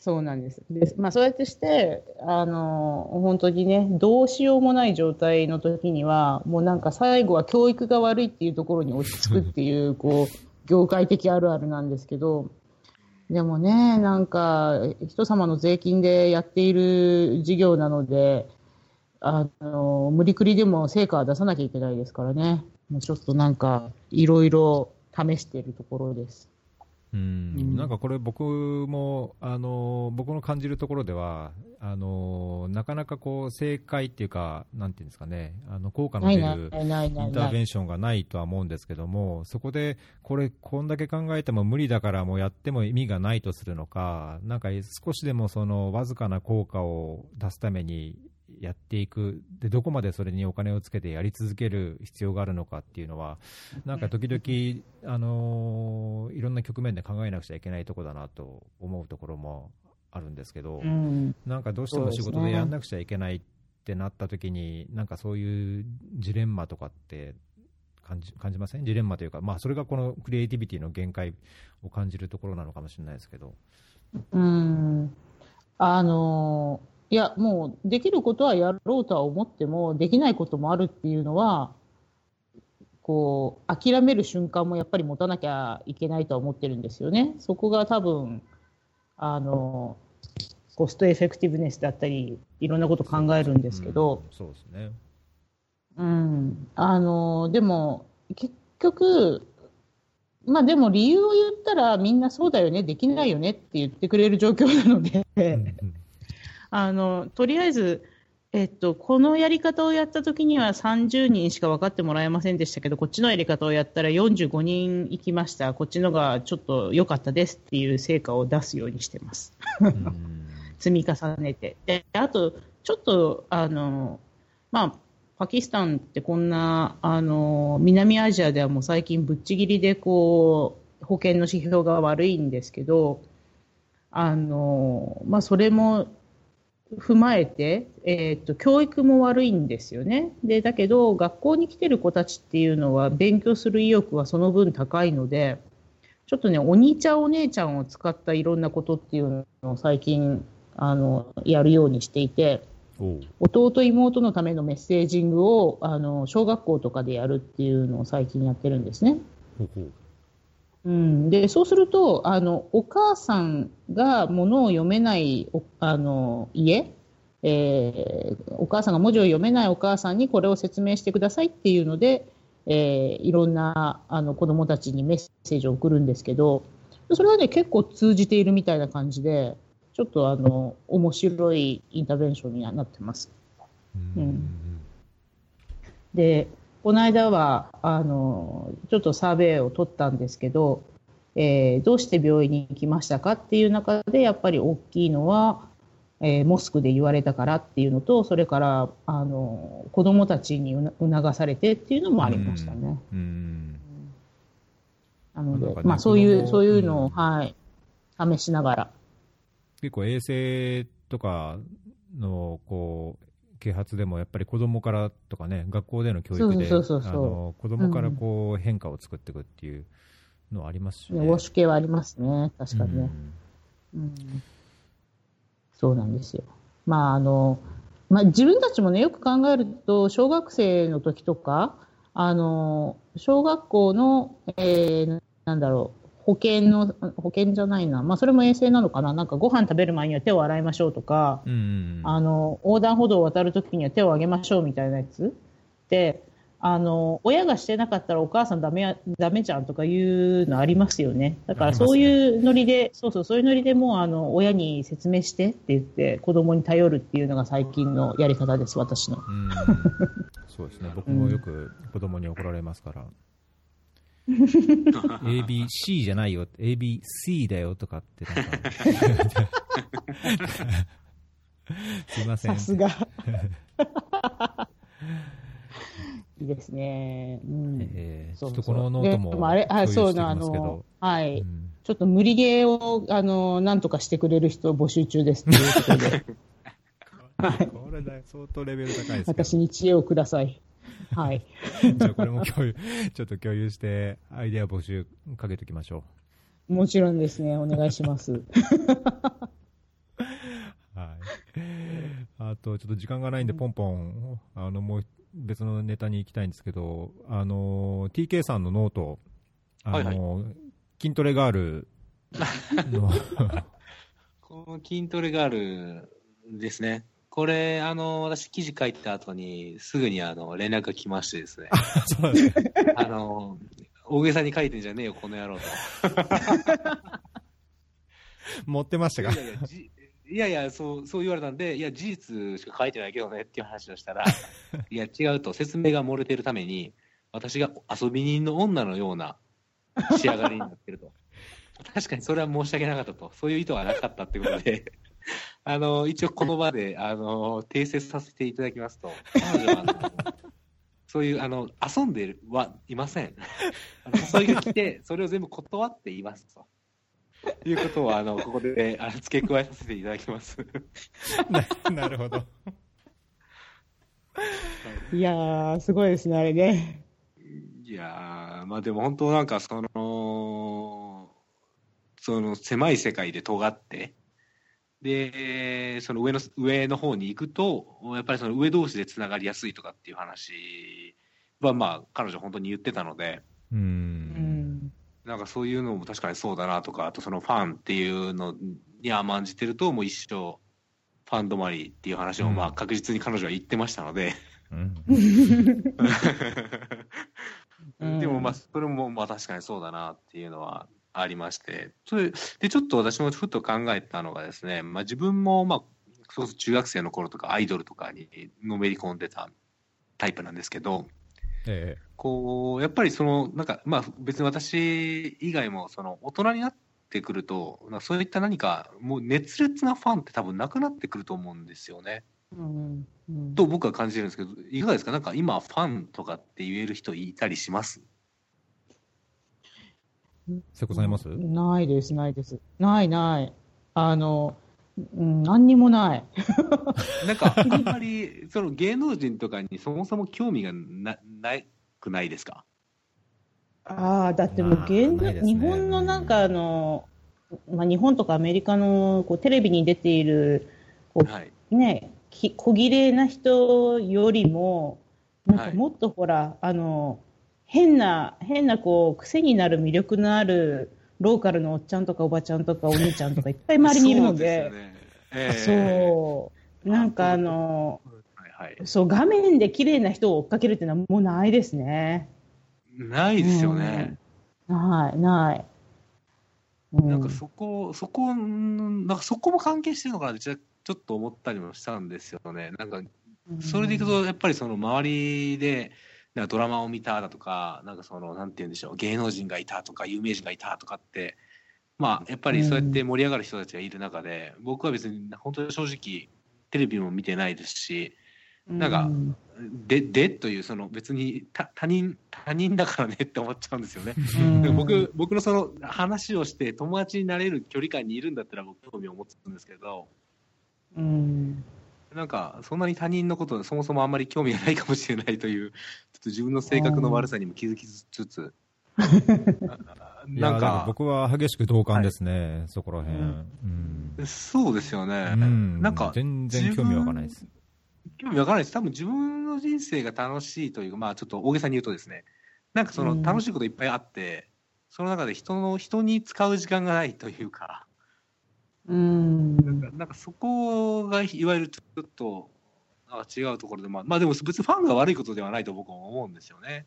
そうなんです。で、まあそうやってして、あの、本当にね、どうしようもない状態の時には、もうなんか最後は教育が悪いっていうところに落ち着くっていう、こう、業界的あるあるなんですけど、でもね、なんか、人様の税金でやっている事業なので、あの、無理くりでも成果は出さなきゃいけないですからね。もうちょっとなんか、いろいろ試しているところです。うんうんなんかこれ、僕もあの僕の感じるところではあの、なかなかこう正解っていうか、なんていうんですかね、あの効果の出るイ。ンターベンションがないとは思うんですけども、そこでこれ、こんだけ考えても無理だから、もうやっても意味がないとするのか、なんか少しでもそのわずかな効果を出すためにやっていくで、どこまでそれにお金をつけてやり続ける必要があるのかっていうのは、なんか時々、あのいろんな局面で考えなくちゃいけないところだなと思うところもあるんですけど。うん。なんかどうしても仕事でやんなくちゃいけないってなった時に、なんかそういうジレンマとかって感じ感じません？ジレンマというか、まあ、それがこのクリエイティビティの限界を感じるところなのかもしれないですけど。うん。あの、いや、もう、できることはやろうとは思っても、できないこともあるっていうのは、こう、諦める瞬間もやっぱり持たなきゃいけないとは思ってるんですよね。そこが多分、あの、コストエフェクティブネスだったり、いろんなこと考えるんですけど、うんそうですね。うん。あの、でも、結局、まあでも理由を言ったらみんなそうだよね、できないよねって言ってくれる状況なので、うんあの、とりあえず、えっと、このやり方をやった時には30人しか分かってもらえませんでしたけど、こっちのやり方をやったら45人行きました。こっちのがちょっと良かったですっていう成果を出すようにしてます。うん 積み重ねて。で、あと、ちょっと、あの、まあ、パキスタンってこんな、あの、南アジアではもう最近ぶっちぎりでこう、保険の指標が悪いんですけど、あの、まあ、それも踏まえて、えっと、教育も悪いんですよね。で、だけど、学校に来てる子たちっていうのは勉強する意欲はその分高いので、ちょっとね、お兄ちゃんお姉ちゃんを使ったいろんなことっていうのを最近、あの、やるようにしていて、弟妹のためのメッセージングを、あの、小学校とかでやるっていうのを最近やってるんですね。ほうほううん、でそうするとあの、お母さんが物を読めないおあの家、えーお母さんが文字を読めないお母さんにこれを説明してくださいっていうので、えーいろんなあの子供たちにメッセージを送るんですけど、それはね、結構通じているみたいな感じで、ちょっとあの面白いインターベンションにはなってます。うん。うん。で、この間は、あの、ちょっとサーベイを取ったんですけど、えーどうして病院に行きましたかっていう中で、やっぱり大きいのは、えーモスクで言われたからっていうのと、それから、あの、子供たちに促されてっていうのもありましたね。うんなので、まあそういう、そういうのを、うんはい、試しながら。結構衛生とかのこう啓発でもやっぱり子供からとかね学校での教育で子供からこう変化を作っていくっていうのはありますしね。ね系はありますね。確かにね。うんうんそうなんですよ。まあ、あの、まあ、自分たちもね、よく考えると、小学生の時とか、あの、小学校の、えーなんだろう、保健の、保健じゃないな、まあ、それも衛生なのかな、なんかご飯食べる前には手を洗いましょうとか、うんうんあの、横断歩道を渡るときには手を上げましょうみたいなやつ。で、あの、親がしてなかったらお母さんダメや、ダメじゃんとかいうのありますよね。だからそういうノリで、そうそう、そういうノリでもうあの、親に説明してって言って子供に頼るっていうのが最近のやり方です、私の。うん。そうですね。僕もよく子供に怒られますから。ABC じゃないよ、ABC だよとかってなんか すいませんさ。すが。いいですね。うん。えーちょっそうそうとこのノートも共有してますけどの、はい。うんちょっと無理ゲーを、あの、なんとかしてくれる人を募集中ですっていうことで、これだ相当レベル高いです私に知恵をください。はい。じゃあこれも共有、ちょっと共有して、アイデア募集かけておきましょもちろんですね、お願いします。あと、ちょっと時間がないんで、ポンポン、あの、もう別のネタに行きたいんですけど、あの、TK さんのノート、あの、はい筋トレガールの、この筋トレガールですね。これ、あの、私記事書いた後に、すぐにあの、連絡が来ましてですね。そうなんですねあの、大げさに書いてんじゃねえよ、この野郎と。持ってましたがいやいや、じいやいや、そう、そう言われたんで、いや、事実しか書いてないけどねっていう話をしたら、いや、違うと、説明が漏れてるために、私が遊び人の女のような仕上がりになってると。確かにそれは申し訳なかったと。そういう意図はなかったってことで、あの、一応この場で、あの、訂正させていただきますと、彼女は、あのそういう、あの、遊んではいません。あの誘いが来て、それを全部断って言いますと。いうことを、あの、ここで、あの付け加えさせていただきます。ななるほど。いやー、すごいですね、あれね。いやー、まあでも本当なんかその、その狭い世界で尖って、で、その上の、上の方に行くと、やっぱりその上同士でつながりやすいとかっていう話は、まあ彼女本当に言ってたので、う。うんん。なんかそういうのも確かにそうだなとか、あとそのファンっていうのに甘んじてると、もう一生ファン止まりっていう話もまあ確実に彼女は言ってましたので、うん うんでもまあ、それもまあ確かにそうだなっていうのはありまして、それで、ちょっと私もふと考えたのがですね、まあ自分もまあ、そうそう中学生の頃とかアイドルとかにのめり込んでたタイプなんですけど、えこう、やっぱりその、なんか、まあ別に私以外も、その大人になってくると、なんかそういった何か、もう熱烈なファンって多分なくなってくると思うんですよね。うんうん。と僕は感じてるんですけど、いかがですか？なんか今ファンとかって言える人いたりします？え瀬古さんいます？ないです、ないです。ない、ない。あの、うん、何にもない。なんか、あんまり、その芸能人とかにそもそも興味がな、ないくないですか？ああ、だってもうまあ現ね日本のなんかあの、まあ、日本とかアメリカのこうテレビに出ている、こはい。うね、き小綺麗な人よりも、なんはいかもっとほら、あの、変な、変なこう、癖になる魅力のあるローカルのおっちゃんとかおばちゃんとかお兄ちゃんとかいっぱい周りにいるので、そうですよね。ええそう、なんかあの、はいはい。そう、画面で綺麗な人を追っかけるっていうのはもうないですね。ないですよね。ない、ない。うなんかそこ、そこ、んなんかそこも関係してるのかなってちょちょっと思ったりもしたんですよね。なんか、それでいくと、やっぱりその周りで、なんかドラマを見ただとか、なんかその、なんて言うんでしょう、芸能人がいたとか、有名人がいたとかって、まあ、やっぱりそうやって盛り上がる人たちがいる中で、僕は別に本当に正直、テレビも見てないですし、なんかうんで、でという、その別に他他人、他人だからねって思っちゃうんですよね。うん。僕、僕のその話をして友達になれる距離感にいるんだったら僕興味を持つんですけど、うんなんか、そんなに他人のことそもそもあんまり興味がないかもしれないという、ちょっと自分の性格の悪さにも気づきつつ、なんか僕は激しく同感ですね、そこら辺。ううん。そうですよね。うんなんか、全然興味わかんないです。興味わからないです。多分自分の人生が楽しいというか、まあちょっと大げさに言うとですね、なんかそのうん楽しいこといっぱいあって、その中で人の、人に使う時間がないというか、うん。なんかなんかそこがいわゆるちょっと、なんか違うところで、まあ、まあでも別にファンが悪いことではないと僕は思うんですよね。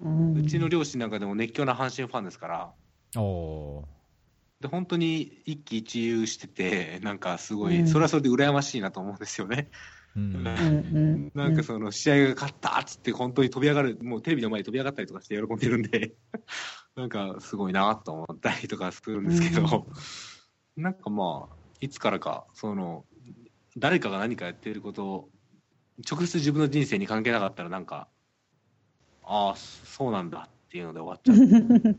うん。うちの両親なんかでも熱狂な阪神ファンですから、おー。で本当に一喜一憂してて、なんかすごい、うん。それはそれで羨ましいなと思うんですよね。うん。うんうんなんかその試合が勝ったっつって本当に飛び上がる、もうテレビの前に飛び上がったりとかして喜んでるんで、なんかすごいなと思ったりとかするんですけど、なんかまあ、いつからか、その、誰かが何かやってることを、直接自分の人生に関係なかったらなんか、ああ、そうなんだっていうので終わっちゃう。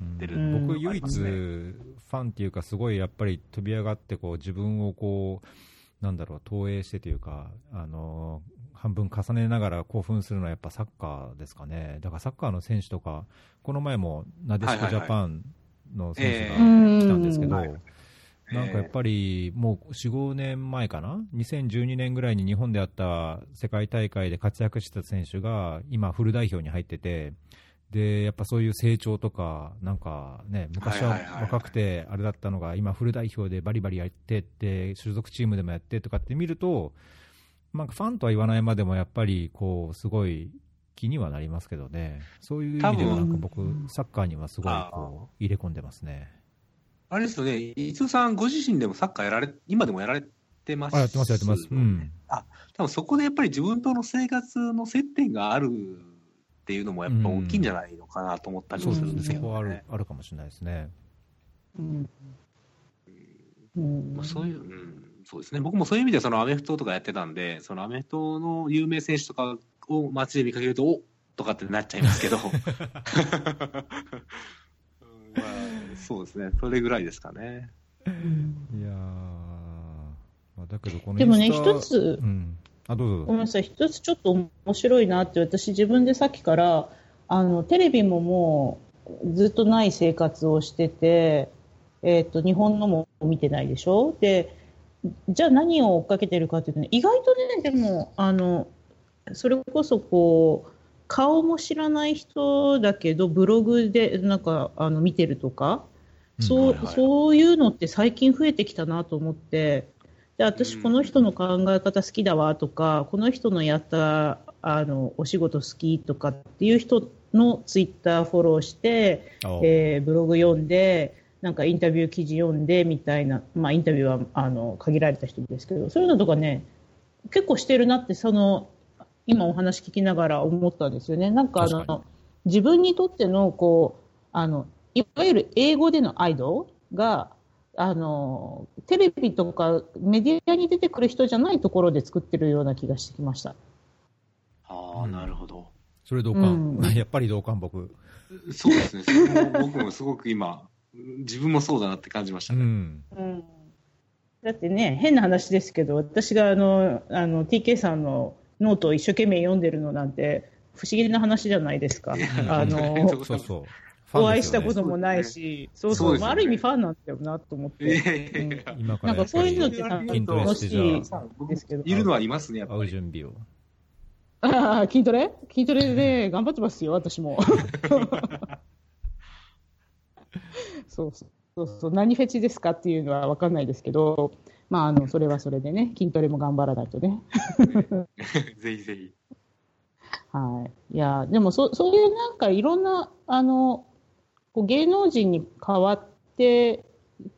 うん。てる。うん僕、唯一、ファンっていうか、すごいやっぱり飛び上がってこう、自分をこう、なんだろう、投影してというか、あの半分重ねながら興奮するのはやっぱサッカーですかね、だからサッカーの選手とか、この前もなでしこジャパンの選手が来たんですけど、はいはいなんかやっぱりもう4、5年前かな、2012年ぐらいに日本であった世界大会で活躍した選手が今、フル代表に入ってて、でやっぱそういう成長とか、なんかね、昔は若くてあれだったのが、今、フル代表でバリバリやってって、所属チームでもやってとかって見ると、なんかファンとは言わないまでも、やっぱりこうすごい気にはなりますけどね、そういう意味では、なんか僕、サッカーにはすごいこう入れ込んでますね。あれですよね、伊藤さんご自身でもサッカーやられ、今でもやられてますあ、やってます、やってます。うん。あ、多分そこでやっぱり自分との生活の接点があるっていうのもやっぱ大きいんじゃないのかなと思ったりもするんですけど、ね、そこはあるあるかもしれないですね。うん。うん、まあ、そういう、うん、そうですね。僕もそういう意味でそのアメフトとかやってたんで、そのアメフトの有名選手とかを街で見かけると、おとかってなっちゃいますけど。まあ、そうですね、それぐらいですかね。いやまあ、だけどこのでもね、一つ、うん、あどうぞごめんなさい、一つちょっと面白いなって、私、自分でさっきからあのテレビももうずっとない生活をしてて、えーと、日本のも見てないでしょ？でじゃあ何を追っかけてるかっていうと、ね、意外とね、でもあのそれこそこう顔も知らない人だけど、ブログでなんかあの見てるとか、そうそういうのって最近増えてきたなと思って、で私、この人の考え方好きだわとか、この人のやったあのお仕事好きとかっていう人のツイッターフォローして、えー、ブログ読んで、なんかインタビュー記事読んでみたいな、まあ、インタビューはあの限られた人ですけど、そういうのとかね、結構してるなって、その今お話聞きながら思ったんですよね。なんかあの、自分にとっての、こう、あの、いわゆる英語でのアイドルが、あの、テレビとかメディアに出てくる人じゃないところで作ってるような気がしてきました。ああ、なるほど。それ同感、うん、やっぱり同感僕。そうですね。僕もすごく今、自分もそうだなって感じましたね。うん、うんだってね、変な話ですけど、私があの、あの、TK さんのノートを一生懸命読んでるのなんて不思議な話じゃないですか。あの、そうそう。お会いしたこともないし、そうそう、まあ、ある意味ファンなんだよなと思って。うん、なんかそういうのって楽しいですけど。いるのはいますね、やっぱり。準備を。ああ、筋トレ？筋トレで頑張ってますよ、私も。そうそう。そうそう何フェチですかっていうのは分かんないですけど、まあ、あのそれはそれでね、筋トレも頑張らないとね。ぜひぜひ。はい、いやでもそそういうなんかいろんなあのこう芸能人に代わって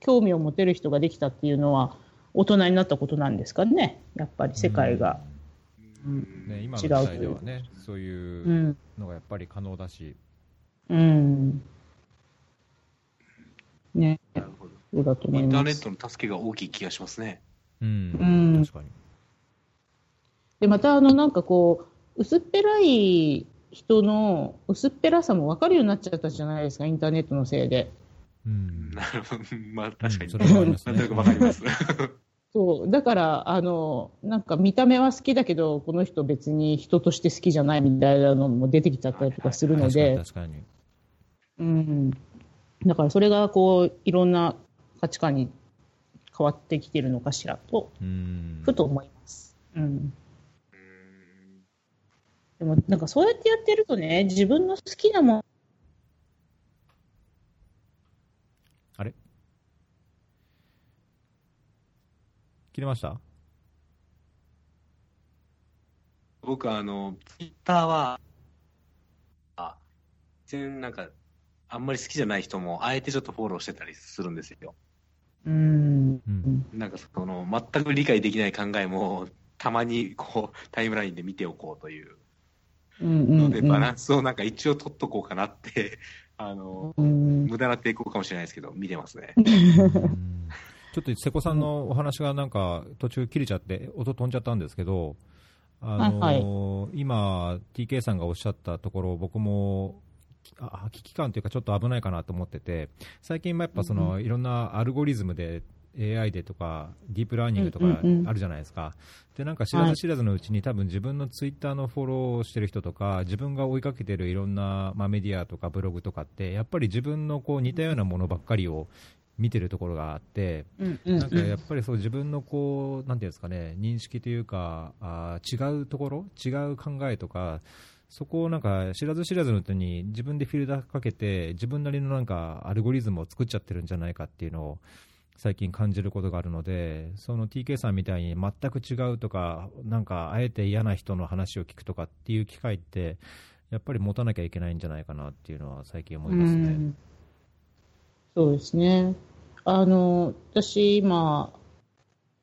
興味を持てる人ができたっていうのは大人になったことなんですかね、やっぱり世界が。うん、ね、今の時代ではね、そういうのがやっぱり可能だし。うん。ね。だと思います。インターネットの助けが大きい気がしますね。うん。確かに。で、また、あの、なんかこう、薄っぺらい人の薄っぺらさも分かるようになっちゃったじゃないですか、インターネットのせいで。うん。なるほど。まあ、確かに。それは、ね、なんとなく分かります。そう。だから、あの、なんか見た目は好きだけど、この人別に人として好きじゃないみたいなのも出てきちゃったりとかするので。確かに。うん。だからそれがこう、いろんな価値観に変わってきてるのかしらと、ふと思います。うん。でも、なんかそうやってやってるとね、自分の好きなもの、あれ？切れました？僕あの、ツイッターは、あ、全然なんか、あんまり好きじゃない人も、あえてちょっとフォローしてたりするんですよ。うん。なんかその、全く理解できない考えも、たまにこう、タイムラインで見ておこうという。ので、バランスをなんか一応取っとこうかなって、あの、無駄な抵抗かもしれないですけど、見てますね。ちょっと瀬古さんのお話がなんか途中切れちゃって、音飛んじゃったんですけど、あの、はい、今、TK さんがおっしゃったところ、僕もあ危機感というかちょっと危ないかなと思ってて最近もやっぱその、いろんなアルゴリズムで AI でとかディープラーニングとかあるじゃないですか、でなんか知らず知らずのうちに、多分自分のツイッターのフォローしてる人とか自分が追いかけてるいろんな、まあ、メディアとかブログとかってやっぱり自分のこう似たようなものばっかりを見てるところがあって、なんかやっぱりそう自分のこう、なんていうんですかね、認識というか、あー違うところ、違う考えとか、そこをなんか知らず知らずのうに自分でフィルターかけて、自分なりのなんかアルゴリズムを作っちゃってるんじゃないかっていうのを最近感じることがあるので、その TK さんみたいに全く違うとか、なんかあえて嫌な人の話を聞くとかっていう機会って、やっぱり持たなきゃいけないんじゃないかなっていうのは最近思いますね。うそうですね。あの、私、今、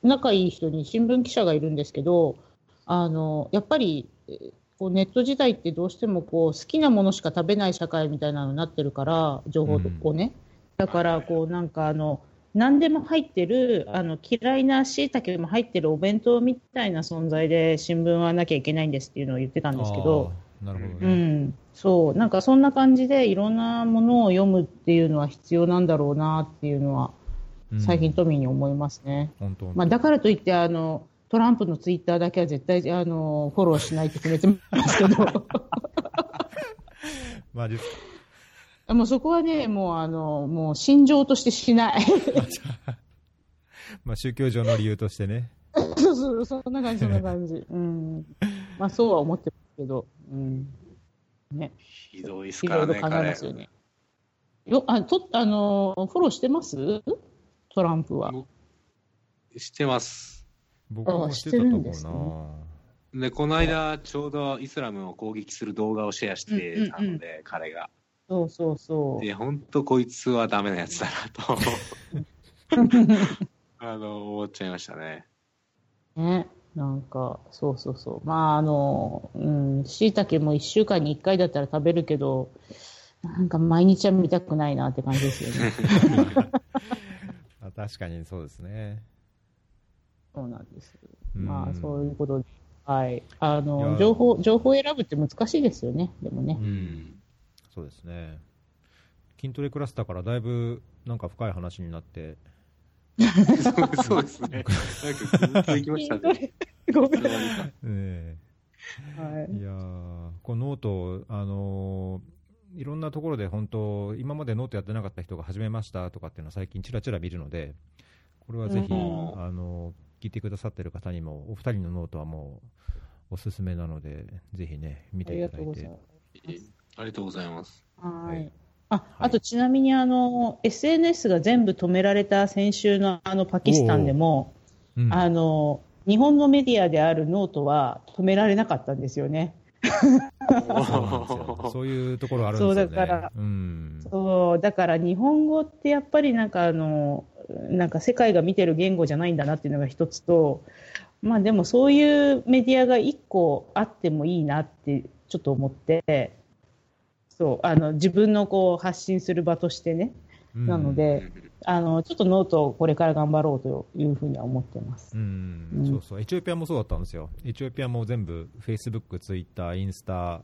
仲いい人に新聞記者がいるんですけど、あの、やっぱり、こうネット時代ってどうしてもこう好きなものしか食べない社会みたいなのになってるから、情報をね。だから、こうなんかあの、何でも入ってる、あの、嫌いな椎茸も入ってるお弁当みたいな存在で新聞はなきゃいけないんですっていうのを言ってたんですけど、なるほどうね。ん、そう、なんかそんな感じでいろんなものを読むっていうのは必要なんだろうなっていうのは、うん最近トミーに思いますね。本当まあ、だからといって、あの、トランプのツイッターだけは絶対、あの、フォローしないって決めてますけど、まあ実もうそこはね、もうあの、もう心情としてしない。まあ宗教上の理由としてね。そ うそう、そんな感じ、そんな感じ。うん。まあ、そうは思ってますけど、うん。ね。ひどいっすいからね、ろいろ考えま彼。すよね。よ、あ、と、あの、フォローしてます？トランプは。してます。僕もしてたと思うな。で、この間、ちょうどイスラムを攻撃する動画をシェアしてたので、彼が。そうそうそう。で、本当こいつはダメなやつだなと、あの、思っちゃいましたね。ね。なんか、そうそうそう。まあ、あの、うん、椎茸も1週間に1回だったら食べるけど、なんか毎日は見たくないなって感じですよね。あ確かにそうですね。そうなんです。うんまあ、そういうことで。はい。あいの、や情報、情報を選ぶって難しいですよね。でもねう。。うんそうですね。筋トレクラスターからだいぶなんか深い話になって、そうですね。なんか、できましたね。ごめん。えはいやーこのノート、あのーいろんなところで本当、今までノートやってなかった人が始めましたとかっていうのは最近ちらちら見るので、これはぜひ、うんあのー聞いてくださってる方にも、お二人のノートはもうおすすめなので、ぜひね、見ていただいて。ありがとうございます。ははいい。あ、あとちなみにあの、SNS が全部止められた先週のあのパキスタンでも、うんあの、日本のメディアであるノートは止められなかったんですよね。そう そういうところあるんですよね。そうだからうんそう、だから日本語ってやっぱりなんかあの、なんか世界が見てる言語じゃないんだなっていうのが一つと、まあでもそういうメディアが一個あってもいいなってちょっと思って、そう、あの、自分のこう発信する場としてね。うんなので、あの、ちょっとノートをこれから頑張ろうというふうには思ってます。うんうんそうそう、エチオピアもそうだったんですよ。エチオピアも全部、フェイスブック、ツイッター、インスタ、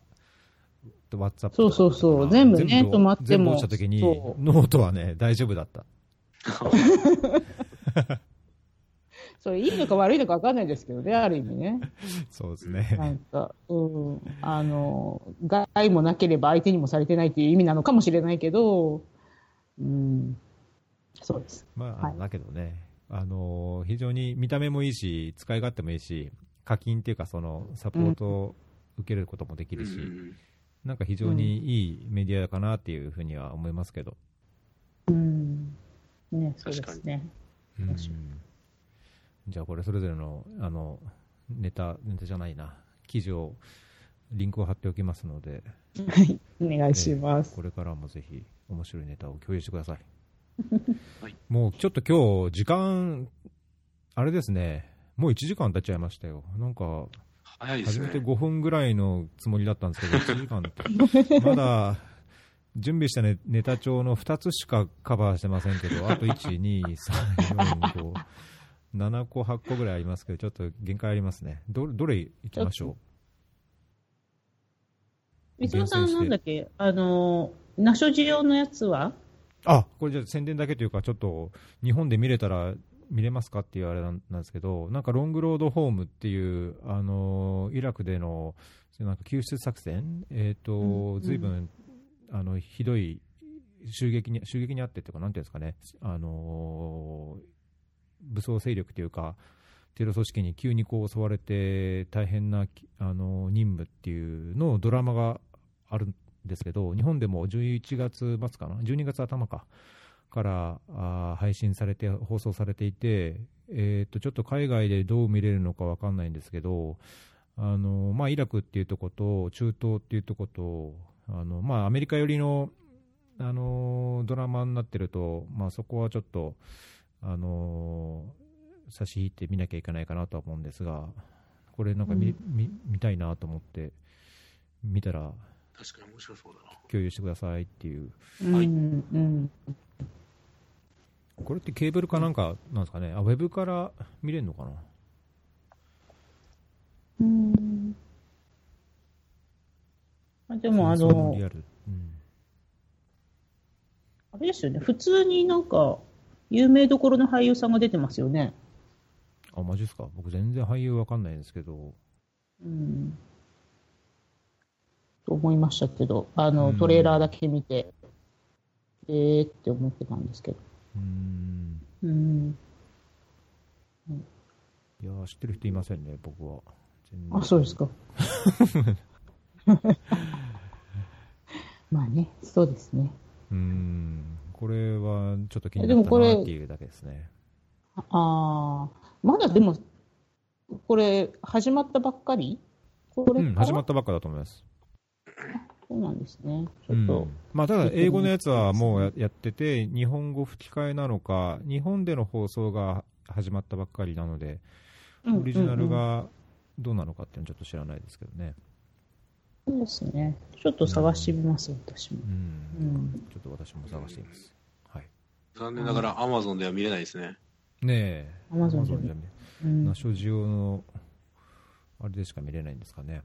ワッツアップそうそうそう全部ね止まっても全部落ちた時にノートはね、大丈夫だった。それいいのか悪いのか分かんないですけどね、ある意味ね。そうですなね。んか、うん、あの、害もなければ相手にもされてないという意味なのかもしれないけど、うん、そうです。まあ、はいだけどね、あの非常に見た目もいいし、使い勝手もいいし、課金っていうか、そのサポートを受けることもできるし、なんか非常にいいメディアかなっていうふうには思いますけど。うん。ね、そうですね。じゃあこれそれぞれのあのネタ、ネタじゃないな、記事を、リンクを貼っておきますので、はい。お願いします。これからもぜひ面白いネタを共有してください。はいもうちょっと今日時間、あれですね、もう1時間経っちゃいましたよ。なんか、早いですね初めて。5分ぐらいのつもりだったんですけど、1時間って、まだ準備したネネタ帳の2つしかカバーしてませんけど、あと1、2、3、4、5、7個、8個ぐらいありますけど、ちょっと限界ありますね。どどれいきましょ三島さんなんだっけ？あの、ナショジオのやつは？うあこれじゃあ宣伝だけというか、ちょっと日本で見れたら見れますかっていうあれなんですけど、なんかロングロードホームっていう、あのイラクでのなんか救出作戦、えーうんうん。とずいぶんあのひどい襲撃に襲撃にあってっていうか、なんていうんですかね、あの武装勢力というか、テロ組織に急にこう襲われて、大変な、あの任務っていうのをドラマがあるんですけど、日本でも11月末かな、12月頭か。からあ配信されて、放送されていて、えー、とちょっと海外でどう見れるのかわかんないんですけど、あのまあ、イラクっていうとこと、中東っていうとこと、あのまあ、アメリカ寄りの、あのドラマになってると、まあ、そこはちょっと、あの差し引いて見なきゃいけないかなとは思うんですが、これなんか見,、うん見見たいなと思って、見たら確かに面白そうだな。共有してくださいっていう、うん、はいうん。これってケーブルかなんかなんですかね、あウェブから見れるのかな？うん。あでも、あのあれですよね、普通になんか、有名どころの俳優さんが出てますよね。あ、マジですか？僕全然俳優わかんないんですけど、うん。と思いましたけど、あの、うんトレーラーだけ見て、えーって思ってたんですけど。うーん、うん。いやー知ってる人いませんね、僕は。あ、そうですか。まあね、そうですね。うーん、これはちょっと気にでなったなっていうだけですね。ああー、まだでも、これ、始まったばっかり？これうん、始まったばっかだと思います。そうなんですね。ちうょっとん、まあ、ただ、英語のやつはもうややってて、日本語吹き替えなのか、日本での放送が始まったばっかりなので、うんオリジナルうんうんがどうなのかっていうのはちょっと知らないですけどね。そうですね。ちょっと探してみます、私もう。。うんん。ちょっと私も探しています。はい。残念ながら Amazon では見れないですね。ねえ、Amazon じゃ Amazon じゃうんナショジオの、あれでしか見れないんですかね。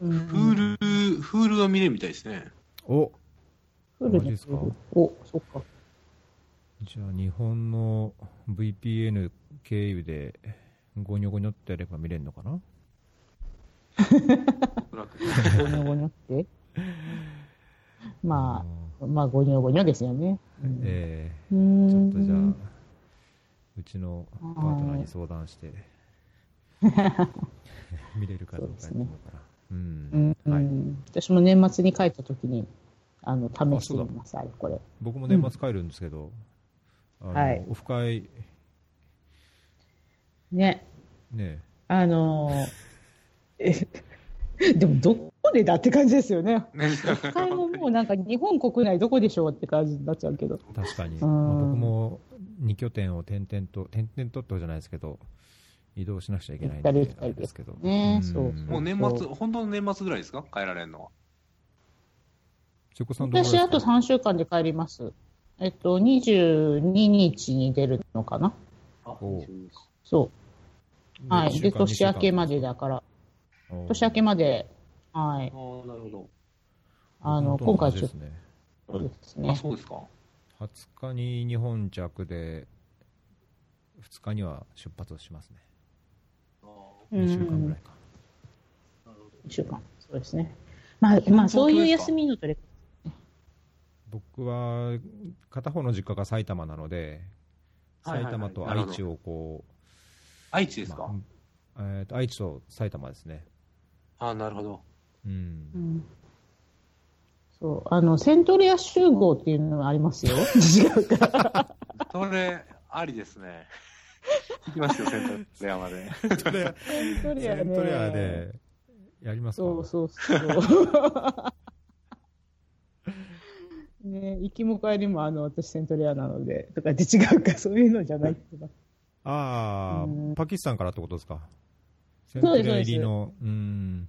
うん。フール、フールは見れるみたいですね。おフルマジですか？お、そっか。じゃあ日本の VPN 経由でゴニョゴニョってやれば見れるのかな？おそらくゴニョゴニョって。まあ、まあ、ゴニョゴニョですよね。うんえうーんちょっとじゃあ、うちのパートナーに相談して、見れるかどうかやってみようかな。ううんん。はい。うん私も年末に帰った時に、あの、試してみます、あれ、これ。僕も年末帰るんですけど、はいオフ会、ね。ね、あのーえ、でもどこでだって感じですよね。一回ももうなんか日本国内どこでしょうって感じになっちゃうけど。確かに。んまあ僕も2拠点を点々と、点々とってじゃないですけど、移動しなくちゃいけないんで、あれですけど。ねうもう年末、本当の年末ぐらいですか？帰られるのは。瀬古さんどこですか？私、あと3週間で帰ります。えっと、22日に出るのかなおうそう。はい。で、年明けまでだから、年明けまで、はい。ああ、なるほど。あの、今回ちょっじですね。とですあ、ね。そうですか。20日に日本着で、2日には出発しますね。うん2週間ぐらいか。1週間。そうですね。まあ、まあ、そういう休みの取れ僕は片方の実家が埼玉なので、埼玉となるほど愛知をこ愛知ですう、か、まあえーと愛知と埼玉ですね。ああ、なるほど。うんうんそう、あの、セントレア集合っていうのがありますよ。違うか。それ、ありですね。行きますよ、セントレアまで。セントレアセントレセアね。ントレアでやりますか？そうそうそう。ね行きも帰りもあの、私セントレアなので、とかって違うか、そういうのじゃないってば。ああ、うんパキスタンからってことですか？センそうですトレア入りの、うん、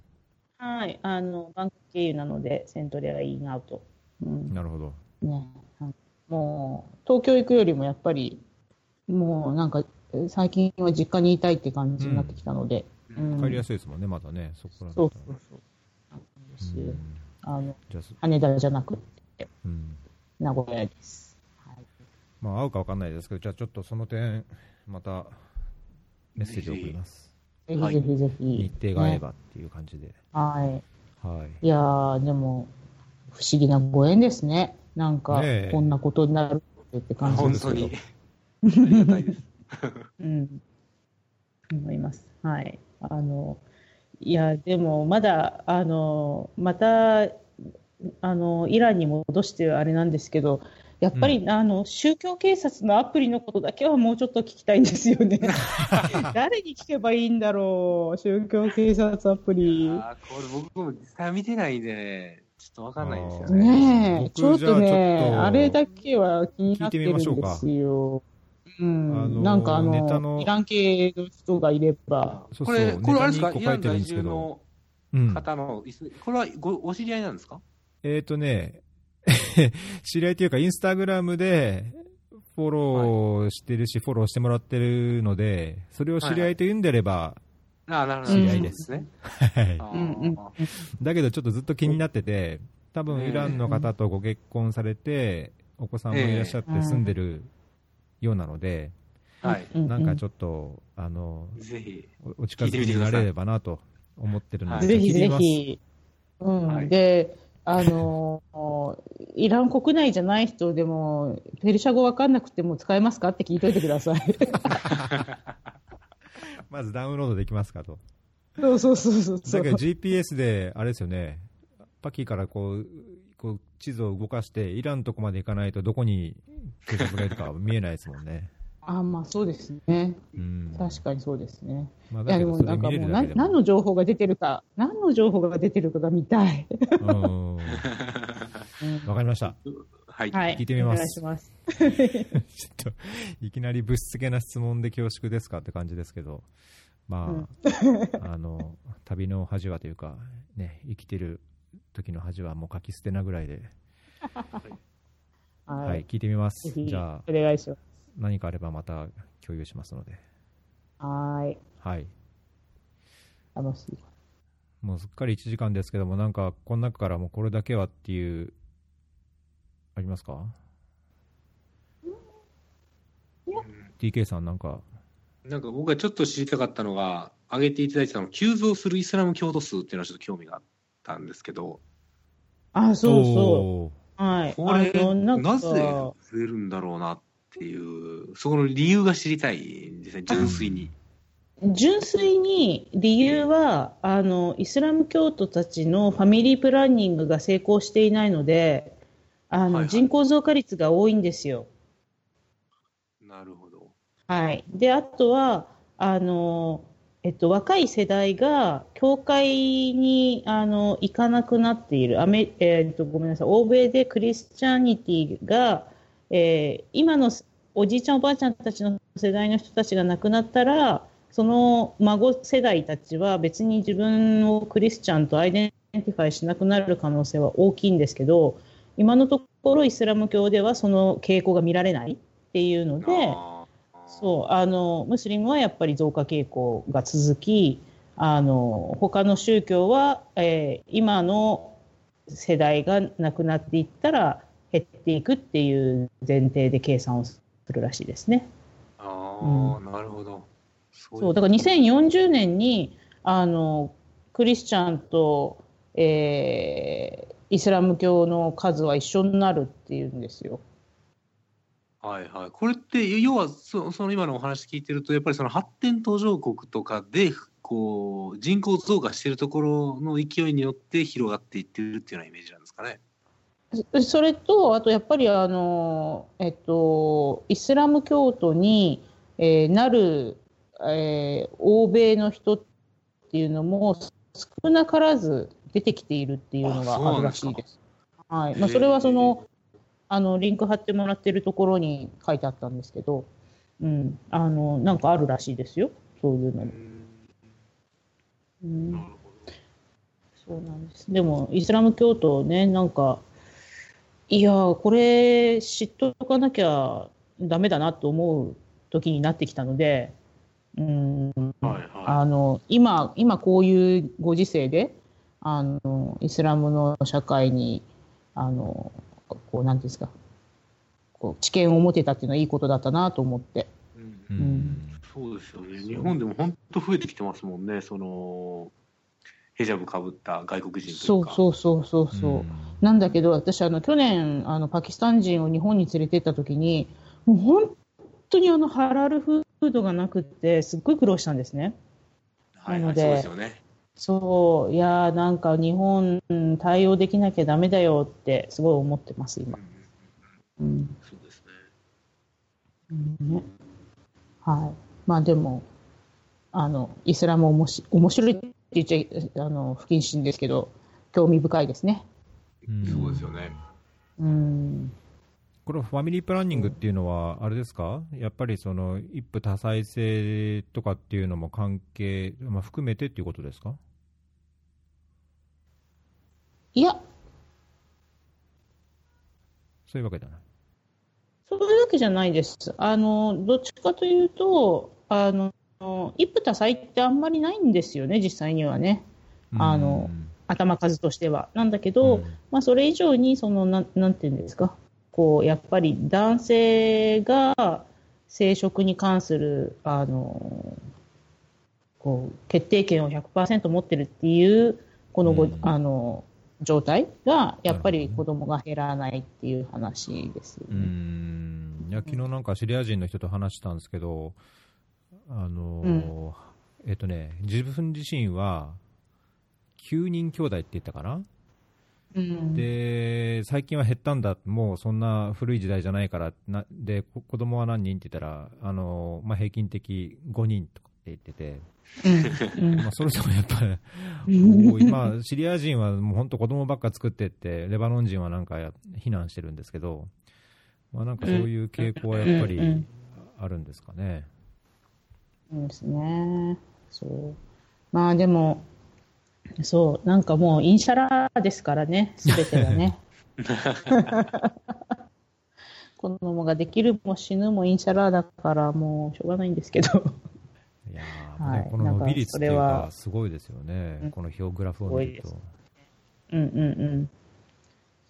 はい、あの、バンコク経由なので、セントレアインアウト。うん。なるほど。ね、もう、東京行くよりもやっぱり、もうなんか、最近は実家にいたいって感じになってきたので、うん帰りやすいですもんね、まだね、そこからだそうそうそう。うんあの、羽田じゃなくて、うん名古屋です。はい。まあ、合うか分かんないですけど、じゃあちょっとその点、またメッセージを送ります。ぜひはいぜひぜひ。日程が合えねばっていう感じで。はい。はい。いやー、でも、不思議なご縁ですね。なんかこんなことになるって感じですけど。本当に。ありがたいです。うん。思います。はい。あの、いや、でも、まだ、あの、また、あの、イランに戻してあれなんですけど、やっぱり、あの、宗教警察のアプリのことだけはもうちょっと聞きたいんですよね。誰に聞けばいいんだろう、宗教警察アプリ。あーこれ僕も実際見てないんでね、ちょっとわかんないんですよね。ねちょっとねあれだけは気になってるんですよ。うん、あのなんかあネタのの、イラン系の人がいれば、そうそうこれ、これあれですか？イラン在ですけど住のうん。方の、イスこれはごお知り合いなんですか？えっ、とね、知り合いというか、インスタグラムでフォローしてるし、フォローしてもらってるので、それを知り合いと言うんであれば、ああ、なるほど。知り合いです。ね。だけどちょっとずっと気になってて、多分イランの方とご結婚されて、お子さんもいらっしゃって住んでるようなので、はい。うなんかちょょっと、あの、ぜひ。おお近づきになれればなと思ってるので、はいぜひぜひ、うん、はい。で、あのー、イラン国内じゃない人でも、ペルシャ語わかんなくても使えますか？って聞いといてください。まずダウンロードできますかと。そうそうそうそう。だけど GPS で、あれですよね、パキからこう、こう地図を動かして、イランのとこまで行かないと、どこに警察がいるかは見えないですもんね。あ、まあそうですね。うん。確かにそうですね。まあ、いやでもなんかもう。何何の情報が出てるか、何の情報が出てるかが見たい。うん。わうんかりました。はい。はい。聞いてみますいします。ちょっと、いきなり物質系な質問で恐縮ですかって感じですけど、まあ、あの、旅の恥はというか、ね、生きてる時の恥はもう書き捨てなぐらいで、ははい、聞いてみます。じゃあ、お願いします。何かあればまた共有しますので、はーい。はい。楽しい。もうすっかり1時間ですけども、なんか、この中からもうこれだけはっていう、ありますか ?TK さんなんか、なんか僕がちょっと知りたかったのが、挙げていただいてたのが、急増するイスラム教徒数っていうのはちょっと興味があったんですけど、あ、そうそう。はい。これ、なぜ増えるんだろうなっていう、そこの理由が知りたいんですね、純粋に。純粋に理由は、あの、イスラム教徒たちのファミリープランニングが成功していないので、あの、はいはい人口増加率が多いんですよ。なるほど。はい。で、あとは、あの、えっと、若い世代が、教会に、あの、行かなくなっている。アメ、えっと、ごめんなさい。欧米で Christianity が、えー今のおじいちゃんおばあちゃんたちの世代の人たちが亡くなったら、その孫世代たちは別に自分をクリスチャンと identify しなくなる可能性は大きいんですけど、今のところイスラム教ではその傾向が見られないっていうので、そうあのムスリムはやっぱり増加傾向が続きあの他の宗教は、えー今の世代がなくなっていったら減っていくっていう前提で計算をするらしいですね。ああ、なるほど。そそうだから2040年にあのクリスチャンと、えーイスラム教の数は一緒になるっていうんですよ。はいはい。これって、要はそ、その今のお話聞いてると、やっぱりその発展途上国とかで、こう、人口増加しているところの勢いによって広がっていってるっていうようなイメージなんですかね。そそれと、あとやっぱりあの、えっと、イスラム教徒に、えーなる、えー欧米の人っていうのも少なからず出てきているっていうのがあるらしいです。はい。まあ、それはそのあのリンク貼ってもらってるところに書いてあったんですけど、うん、あのなんかあるらしいですよ、そういうのも。うん。そうなんです。でも、イスラム教徒ね、なんか、いやー、これ知っとかなきゃダメだなと思う時になってきたので、うん、ど。はいあはの、今、今こういうご時世で、あの、イスラムの社会に、あの、こう、なんですか、こう、知見を持てたっていうのはいいことだったなと思って。い。うんうんそうですよね。日本でも本当増えてきてますもんね。その、ヘジャブかぶった外国人といそううか。そうそうそうそう。んなんだけど、私、あの、去年、あの、パキスタン人を日本に連れてった時に、もう本当にあの、ハラルフードがなくって、すっごい苦労したんですね。はい、はい、なのでそうですよね。そう、いやーなんか日本、うん対応できなきゃダメだよって、すごい思ってます、今。うん。そうですね。うんね。はい。まあでも、あの、イスラムおもし面白いって言っちゃ、あの、不謹慎ですけど、興味深いですね。うんそうですよね。うん。これ、ファミリープランニングっていうのは、あれですか、やっぱりその一夫多妻制とかっていうのも関係、まあ、含めてっていうことですか？いや、そういうわけだな。そういうわけじゃないです。あの、どっちかというと、あの、一夫多妻ってあんまりないんですよね、実際にはね。あのうん頭数としては。なんだけど、うんまあ、それ以上に、その、なん、なんていうんですか？こう、やっぱり男性が生殖に関する、あの、こう、決定権を100%持ってるっていう、このご、うんあの、状態が、やっぱり子供が減らないっていう話ですようね。んいや昨日なんかシリア人の人と話したんですけど、あのえっとね、自分自身は9人兄弟って言ったかな、うん。で最近は減ったんだ、もうそんな古い時代じゃないから、なでこ子供は何人って言ったら、あのまあ、平均的5人とかって言ってて、うん。まあ、それでもやっぱり、まあ、シリア人はもう本当、子供ばっか作ってって、レバノン人はなんかや避難してるんですけど、まあ、なんかそういう傾向はやっぱうんうりん。あるんですかね。そうですね。そう。まあでも、そう、なんかもうインシャラですからね、すべてがね。子供ができるも死ぬもインシャラだから、もうしょうがないんですけど。いやーはいねこの伸び率っていうかすごいですよね、うんこの表グラフを見るとす。うんうんうん。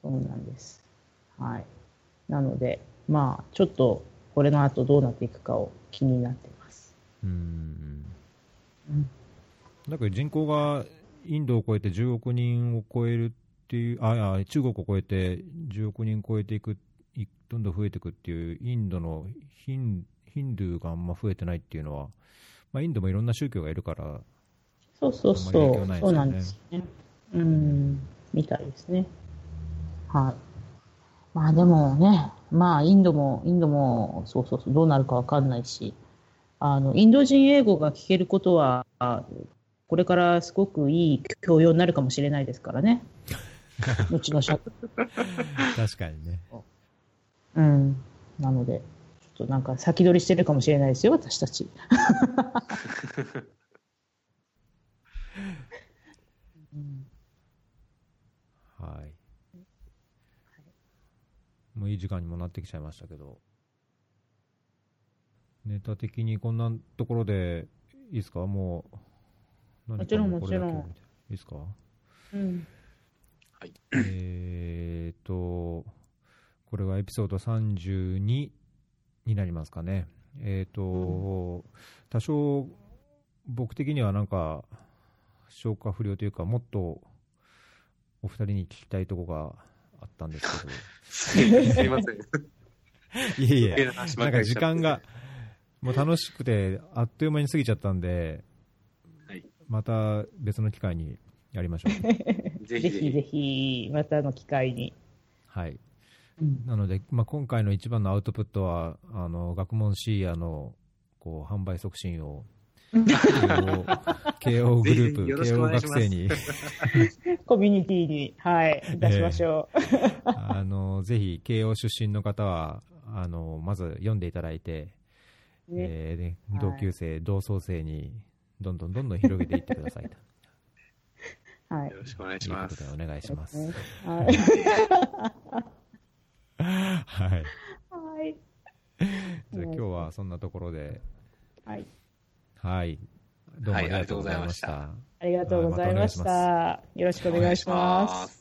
そうなんです。はい。なので、まあ、ちょっと、これの後どうなっていくかを気になって。うんうんだけど人口がインドを超えて10億人を超えるっていう、ああ中国を超えて10億人超えていく、いどんどん増えていくっていう、インドのヒンヒンドゥーがあんま増えてないっていうのは、まあ、インドもいろんな宗教がいるから、そうそうそう、ねそうなんですね。うん、みたいですね。はい。まあでもね、まあインドも、インドも、そうそうそう、どうなるかわかんないし、あの、インド人英語が聞けることは、あこれからすごくいい教養になるかもしれないですからね。後の社、確かにね。うん。なので、ちょっとなんか先取りしてるかもしれないですよ、私たち。うんはい。もういい時間にもなってきちゃいましたけど、ネタ的にこんなところでいいですか？もう、もちろん何かこれだけもちろん。みたいな。いいですか？うん。えーと、これはエピソード32になりますかね。えーと、多少僕的にはなんか消化不良というか、もっとお二人に聞きたいとこがあったんです すいません。けど、いえ。いえ、なんか時間が、もう楽しくて、あっという間に過ぎちゃったんで、はいまた別の機会にやりましょう。ぜひぜぜひぜひ。ひ、またの機会に。はい。うんなので、まあ、今回の一番のアウトプットは、あの学問シーアのこう販売促進を、慶応グループ、慶応学生に コミュニティに、はい、出しましょう。あの、ぜひ慶応出身の方は、あのまず読んでいただいて、ねえーではい同級生、同窓生にどんどんどんどん広げていってくださいとはいよ。ろしくお願いします。お願いします。はい。はい。はい。じゃあ今日はそんなところで、はい。はい。どうもあはいりがとうございました。ありがとうございました。よろしくお願いします。